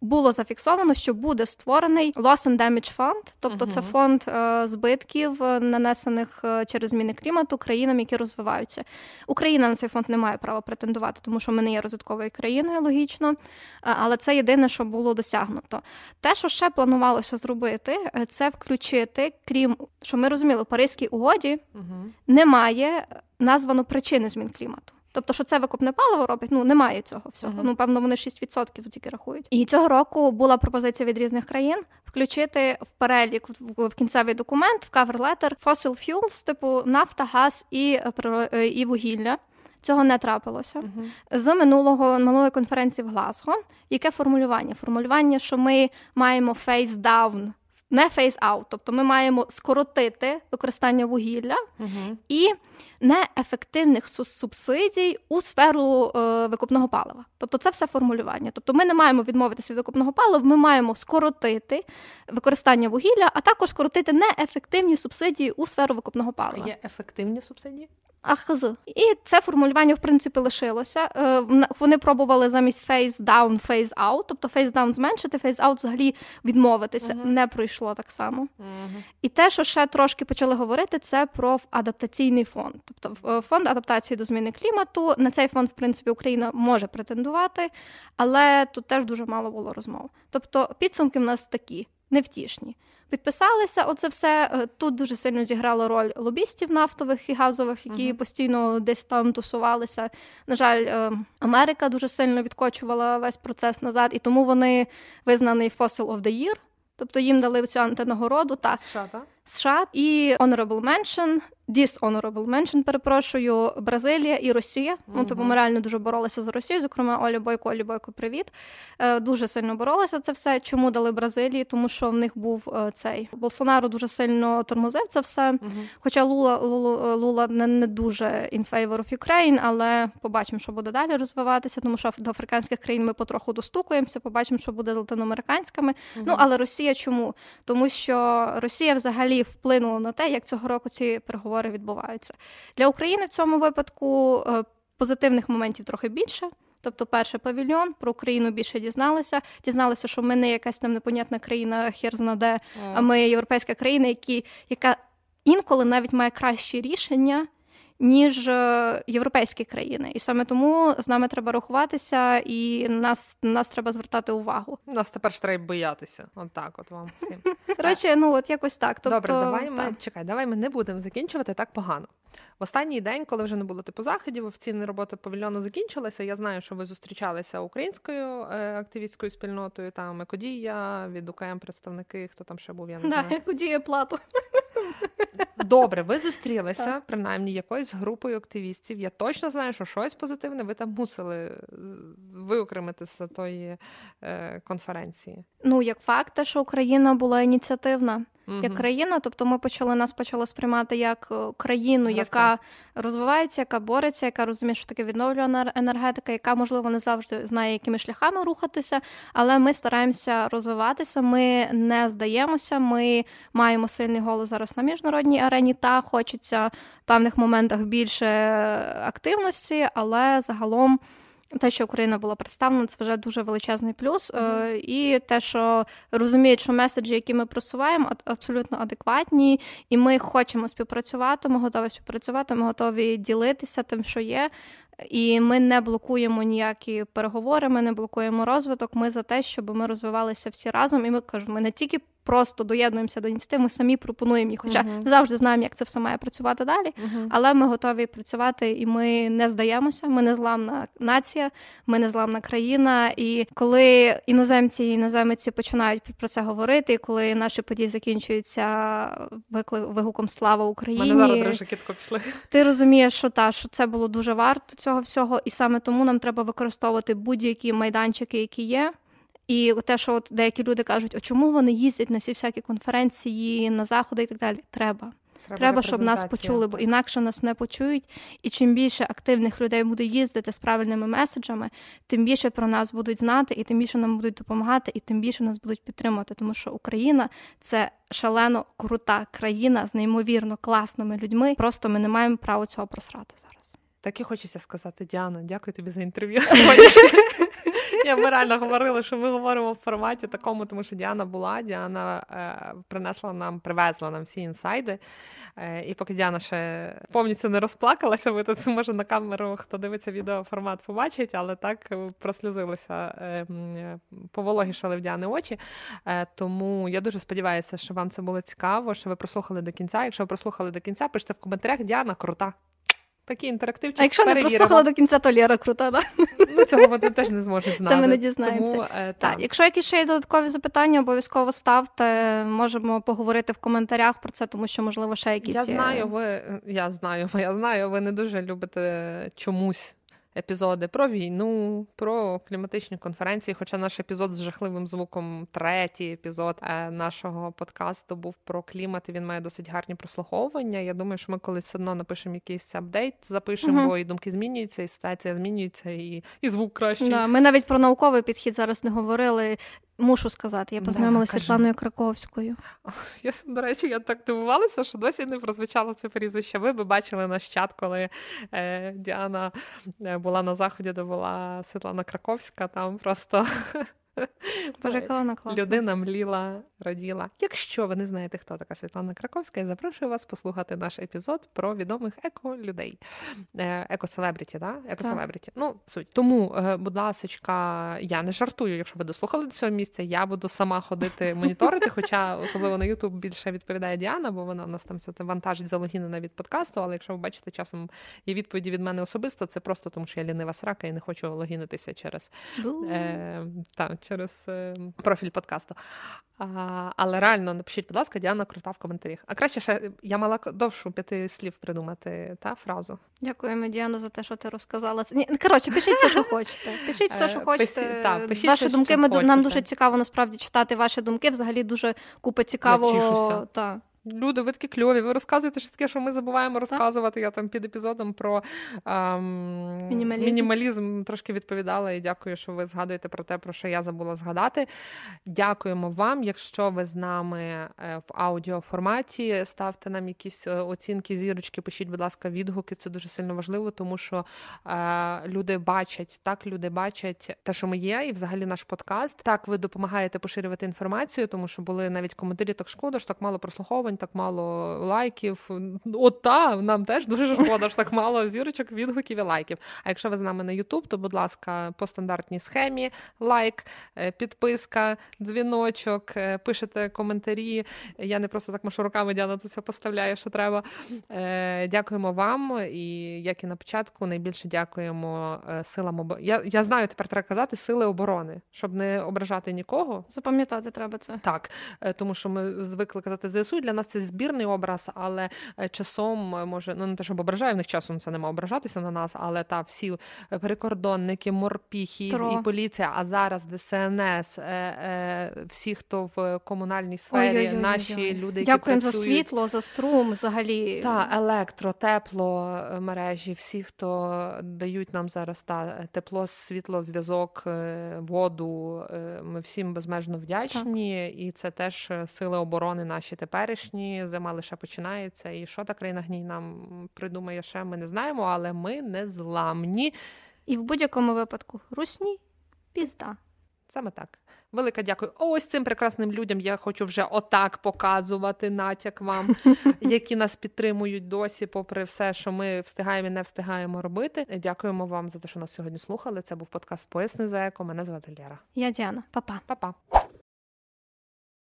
було зафіксовано, що буде створений Loss and Damage Fund, тобто uh-huh. це фонд е, збитків, е, нанесених е, через зміни клімату країнам, які розвиваються. Україна на цей фонд не має права претендувати, тому що ми не є розвитковою країною, логічно. Але це єдине, що було досягнуто. Те, що ще планувалося зробити, це включити, крім що ми розуміли, у Паризькій угоді uh-huh. немає названо причини змін клімату. Тобто, що це викопне паливо робить, ну немає цього всього. Uh-huh. Ну, певно, вони 6% тільки рахують. І цього року була пропозиція від різних країн включити в перелік в, кінцевий документ, в cover letter fossil fuels, типу нафта, газ і е, і вугілля. Цього не трапилося uh-huh. з минулого минулої конференції в Глазго. Яке формулювання? Формулювання, що ми маємо face down, не out, тобто ми маємо скоротити використання вугілля uh-huh. і неефективних субсидій у сферу е, викупного палива. Тобто це все формулювання. Тобто ми не маємо відмовитися від викупного палива, ми маємо скоротити використання вугілля, а також скоротити неефективні субсидії у сферу викупного палива. Є ефективні субсидії? Ахз. І це формулювання, в принципі, лишилося. Е, вони пробували замість face down, face out, тобто face down зменшити, face out взагалі відмовитися. Uh-huh. Не пройшло так само. Uh-huh. І те, що ще трошки почали говорити, це про адаптаційний фонд. Тобто е, фонд адаптації до зміни клімату. На цей фонд, в принципі, Україна може претендувати, але тут теж дуже мало було розмов. Тобто, підсумки в нас такі невтішні. Підписалися, оце все е, тут дуже сильно зіграла роль лобістів нафтових і газових, які uh-huh. постійно десь там тусувалися. На жаль, е, Америка дуже сильно відкочувала весь процес назад, і тому вони визнаний Fossil of the Year, тобто їм дали цю антинагороду та США, так? США і Honorable Mention dishonorable mention, перепрошую, Бразилія і Росія. Uh-huh. Ну, тобто ми реально дуже боролися за Росію. Зокрема, Оля Бойко, Олі Бойко, привіт. Е, Дуже сильно боролися це все. Чому дали Бразилії? Тому що в них був е, цей Болсонару дуже сильно тормозив це все. Uh-huh. Хоча Лула Лула, Лула не, не дуже in favor of Ukraine, але побачимо, що буде далі розвиватися, тому що до африканських країн ми потроху достукуємося. Побачимо, що буде з латиноамериканськими. Uh-huh. Ну але Росія чому? Тому що Росія взагалі вплинула на те, як цього року ці переговори відбуваються. Для України в цьому випадку е, позитивних моментів трохи більше. Тобто, перший павільйон про Україну більше дізналися. Дізналися, що ми не якась там непонятна країна, хер знаде, а ми європейська країна, які, яка інколи навіть має кращі рішення ніж е, європейські країни, і саме тому з нами треба рахуватися, і нас нас треба звертати увагу. Нас тепер ж треба боятися. От так, от вам всім. Коротше, ну от якось так. Тобто, Добре, давай ми чекай, давай ми не будемо закінчувати так погано. В останній день, коли вже не було типу заходів, офіційна робота павільйону закінчилася. Я знаю, що ви зустрічалися українською е, активістською спільнотою. Там Екодія від УКМ представники, хто там ще був, я не знаю. Да, Екодія плату. Добре, ви зустрілися принаймні якоюсь групою активістів. Я точно знаю, що щось позитивне ви там мусили виокремити з тої е, конференції. Ну, як факт, те, що Україна була ініціативна угу. як країна. Тобто ми почали нас почали сприймати як е, країну, Гравця. яка розвивається, яка бореться, яка розуміє, що таке відновлювана енергетика, яка можливо не завжди знає, якими шляхами рухатися, але ми стараємося розвиватися. Ми не здаємося. Ми маємо сильний голос зараз на міжнародній арені. Та хочеться в певних моментах більше активності, але загалом. Те, що Україна була представлена, це вже дуже величезний плюс. Mm-hmm. І те, що розуміють, що меседжі, які ми просуваємо, абсолютно адекватні, і ми хочемо співпрацювати. Ми готові співпрацювати, ми готові ділитися тим, що є. І ми не блокуємо ніякі переговори, ми не блокуємо розвиток. Ми за те, щоб ми розвивалися всі разом. І ми кажемо, ми не тільки просто доєднуємося до ініціатив, ми самі пропонуємо їх. Хоча uh-huh. завжди знаємо, як це все має працювати далі. Uh-huh. Але ми готові працювати, і ми не здаємося. Ми не зламна нація, ми не зламна країна. І коли іноземці і іноземці починають про це говорити, і коли наші події закінчуються вигуком Слава Україні, Мене зараз дуже кітко пішли. Ти розумієш, що та що це було дуже варто цього всього, і саме тому нам треба використовувати будь-які майданчики, які є. І те, що от деякі люди кажуть, а чому вони їздять на всі всякі конференції, на заходи і так далі. Треба. Треба, Треба щоб нас почули, бо інакше нас не почують. І чим більше активних людей буде їздити з правильними меседжами, тим більше про нас будуть знати, і тим більше нам будуть допомагати, і тим більше нас будуть підтримувати. Тому що Україна це шалено крута країна з неймовірно класними людьми. Просто ми не маємо права цього просрати зараз. Так і хочеться сказати, Діана, дякую тобі за інтерв'ю. Я ми реально говорили, що ми говоримо в форматі такому, тому що Діана була. Діана е, принесла нам, привезла нам всі інсайди. Е, і поки Діана ще повністю не розплакалася, ви тут може на камеру, хто дивиться відео, формат побачить, але так прослюзилися, е, повологішали в Діани очі. Е, тому я дуже сподіваюся, що вам це було цікаво, що ви прослухали до кінця. Якщо ви прослухали до кінця, пишіть в коментарях Діана крута. Такі інтерактивчик А якщо не прослухала до кінця, то Лєра крута, да? Ну, цього вони теж не зможуть знати. Це ми не дізнаємося. Тому, е, так. Якщо якісь ще є додаткові запитання, обов'язково ставте. Можемо поговорити в коментарях про це, тому що, можливо, ще якісь. Я знаю, ви я знаю, я знаю, ви не дуже любите чомусь епізоди про війну, про кліматичні конференції. Хоча наш епізод з жахливим звуком, третій епізод е, нашого подкасту був про клімат. і Він має досить гарні прослуховування. Я думаю, що ми колись все одно напишемо якийсь апдейт, запишемо, угу. бо і думки змінюються, і ситуація змінюється, і і звук кращий. Да, Ми навіть про науковий підхід зараз не говорили. Мушу сказати, я познайомилася з Світланою Краковською. Я, До речі, я так дивувалася, що досі не прозвучало це прізвище. Ви би бачили наш чат, коли е, Діана е, була на заході, де була Світлана Краковська. Там просто Боже, вона класна. Людина мліла, раділа. Якщо ви не знаєте, хто така Світлана Краковська, я запрошую вас послухати наш епізод про відомих еко-людей. Е, еко-селебріті, да? Еко-селебріті. Ну, суть. Тому, е, будь ласочка, я не жартую, якщо ви дослухали до цього місця, я буду сама ходити моніторити, хоча особливо на YouTube більше відповідає Діана, бо вона у нас там все вантажить залогінена від подкасту. Але якщо ви бачите часом є відповіді від мене особисто, це просто тому, що я лінива срака і не хочу логінитися через. Е, та, через е, профіль подкасту. А, Але реально напишіть, будь ласка, Діана крута в коментарях. А краще ще я мала довшу п'яти слів придумати та фразу. Дякуємо, Діана, за те, що ти розказала. Ні, Коротше, пишіть все, що хочете. Пишіть все, що е, хочете. Пиші, та, пишіть ваші все, думки. Ми нам дуже цікаво насправді читати ваші думки. Взагалі дуже купа цікавого. Та. Люди, ви такі кльові. Ви розказуєте що таке, що ми забуваємо розказувати. Я там під епізодом про ем, мінімалізм. мінімалізм трошки відповідала і дякую, що ви згадуєте про те, про що я забула згадати. Дякуємо вам. Якщо ви з нами е, в аудіоформаті, ставте нам якісь е, оцінки, зірочки, пишіть, будь ласка, відгуки. Це дуже сильно важливо, тому що е, люди бачать, так, люди бачать те, що ми є, і взагалі наш подкаст. Так, ви допомагаєте поширювати інформацію, тому що були навіть коментарі, так шкода, що так мало прослуховувань прослуховувань, так мало лайків. От та, нам теж дуже шкода, що так мало зірочок, відгуків і лайків. А якщо ви з нами на Ютуб, то, будь ласка, по стандартній схемі лайк, е, підписка, дзвіночок, е, пишете коментарі. Я не просто так машу руками, Діана це все поставляє, що треба. Е, дякуємо вам. І як і на початку, найбільше дякуємо силам оборони. Я, я знаю, тепер треба казати сили оборони, щоб не ображати нікого. Запам'ятати треба це. Так, тому що ми звикли казати ЗСУ для нас це збірний образ, але е, часом е, може ну не те, щоб ображає в них часом це нема ображатися на нас, але та всі е, прикордонники, морпіхи Тро. і поліція. А зараз ДСНС, всі, хто в комунальній сфері, Ой-ой-ой-ой. наші люди, які дякуємо працюють... за світло, за струм, взагалі та електро, тепло мережі, всі, хто дають нам зараз та тепло, світло, зв'язок, воду. Ми всім безмежно вдячні, так. і це теж сили оборони наші теперішні теперішні, зима лише починається. І що та країна гній нам придумає ще, ми не знаємо, але ми не зламні. І в будь-якому випадку русні пізда. Саме так. Велика дякую. Ось цим прекрасним людям я хочу вже отак показувати натяк вам, які нас підтримують досі, попри все, що ми встигаємо і не встигаємо робити. Дякуємо вам за те, що нас сьогодні слухали. Це був подкаст Поясни за еко. Мене звати Лера. Я Діана. Па-па. Па-па.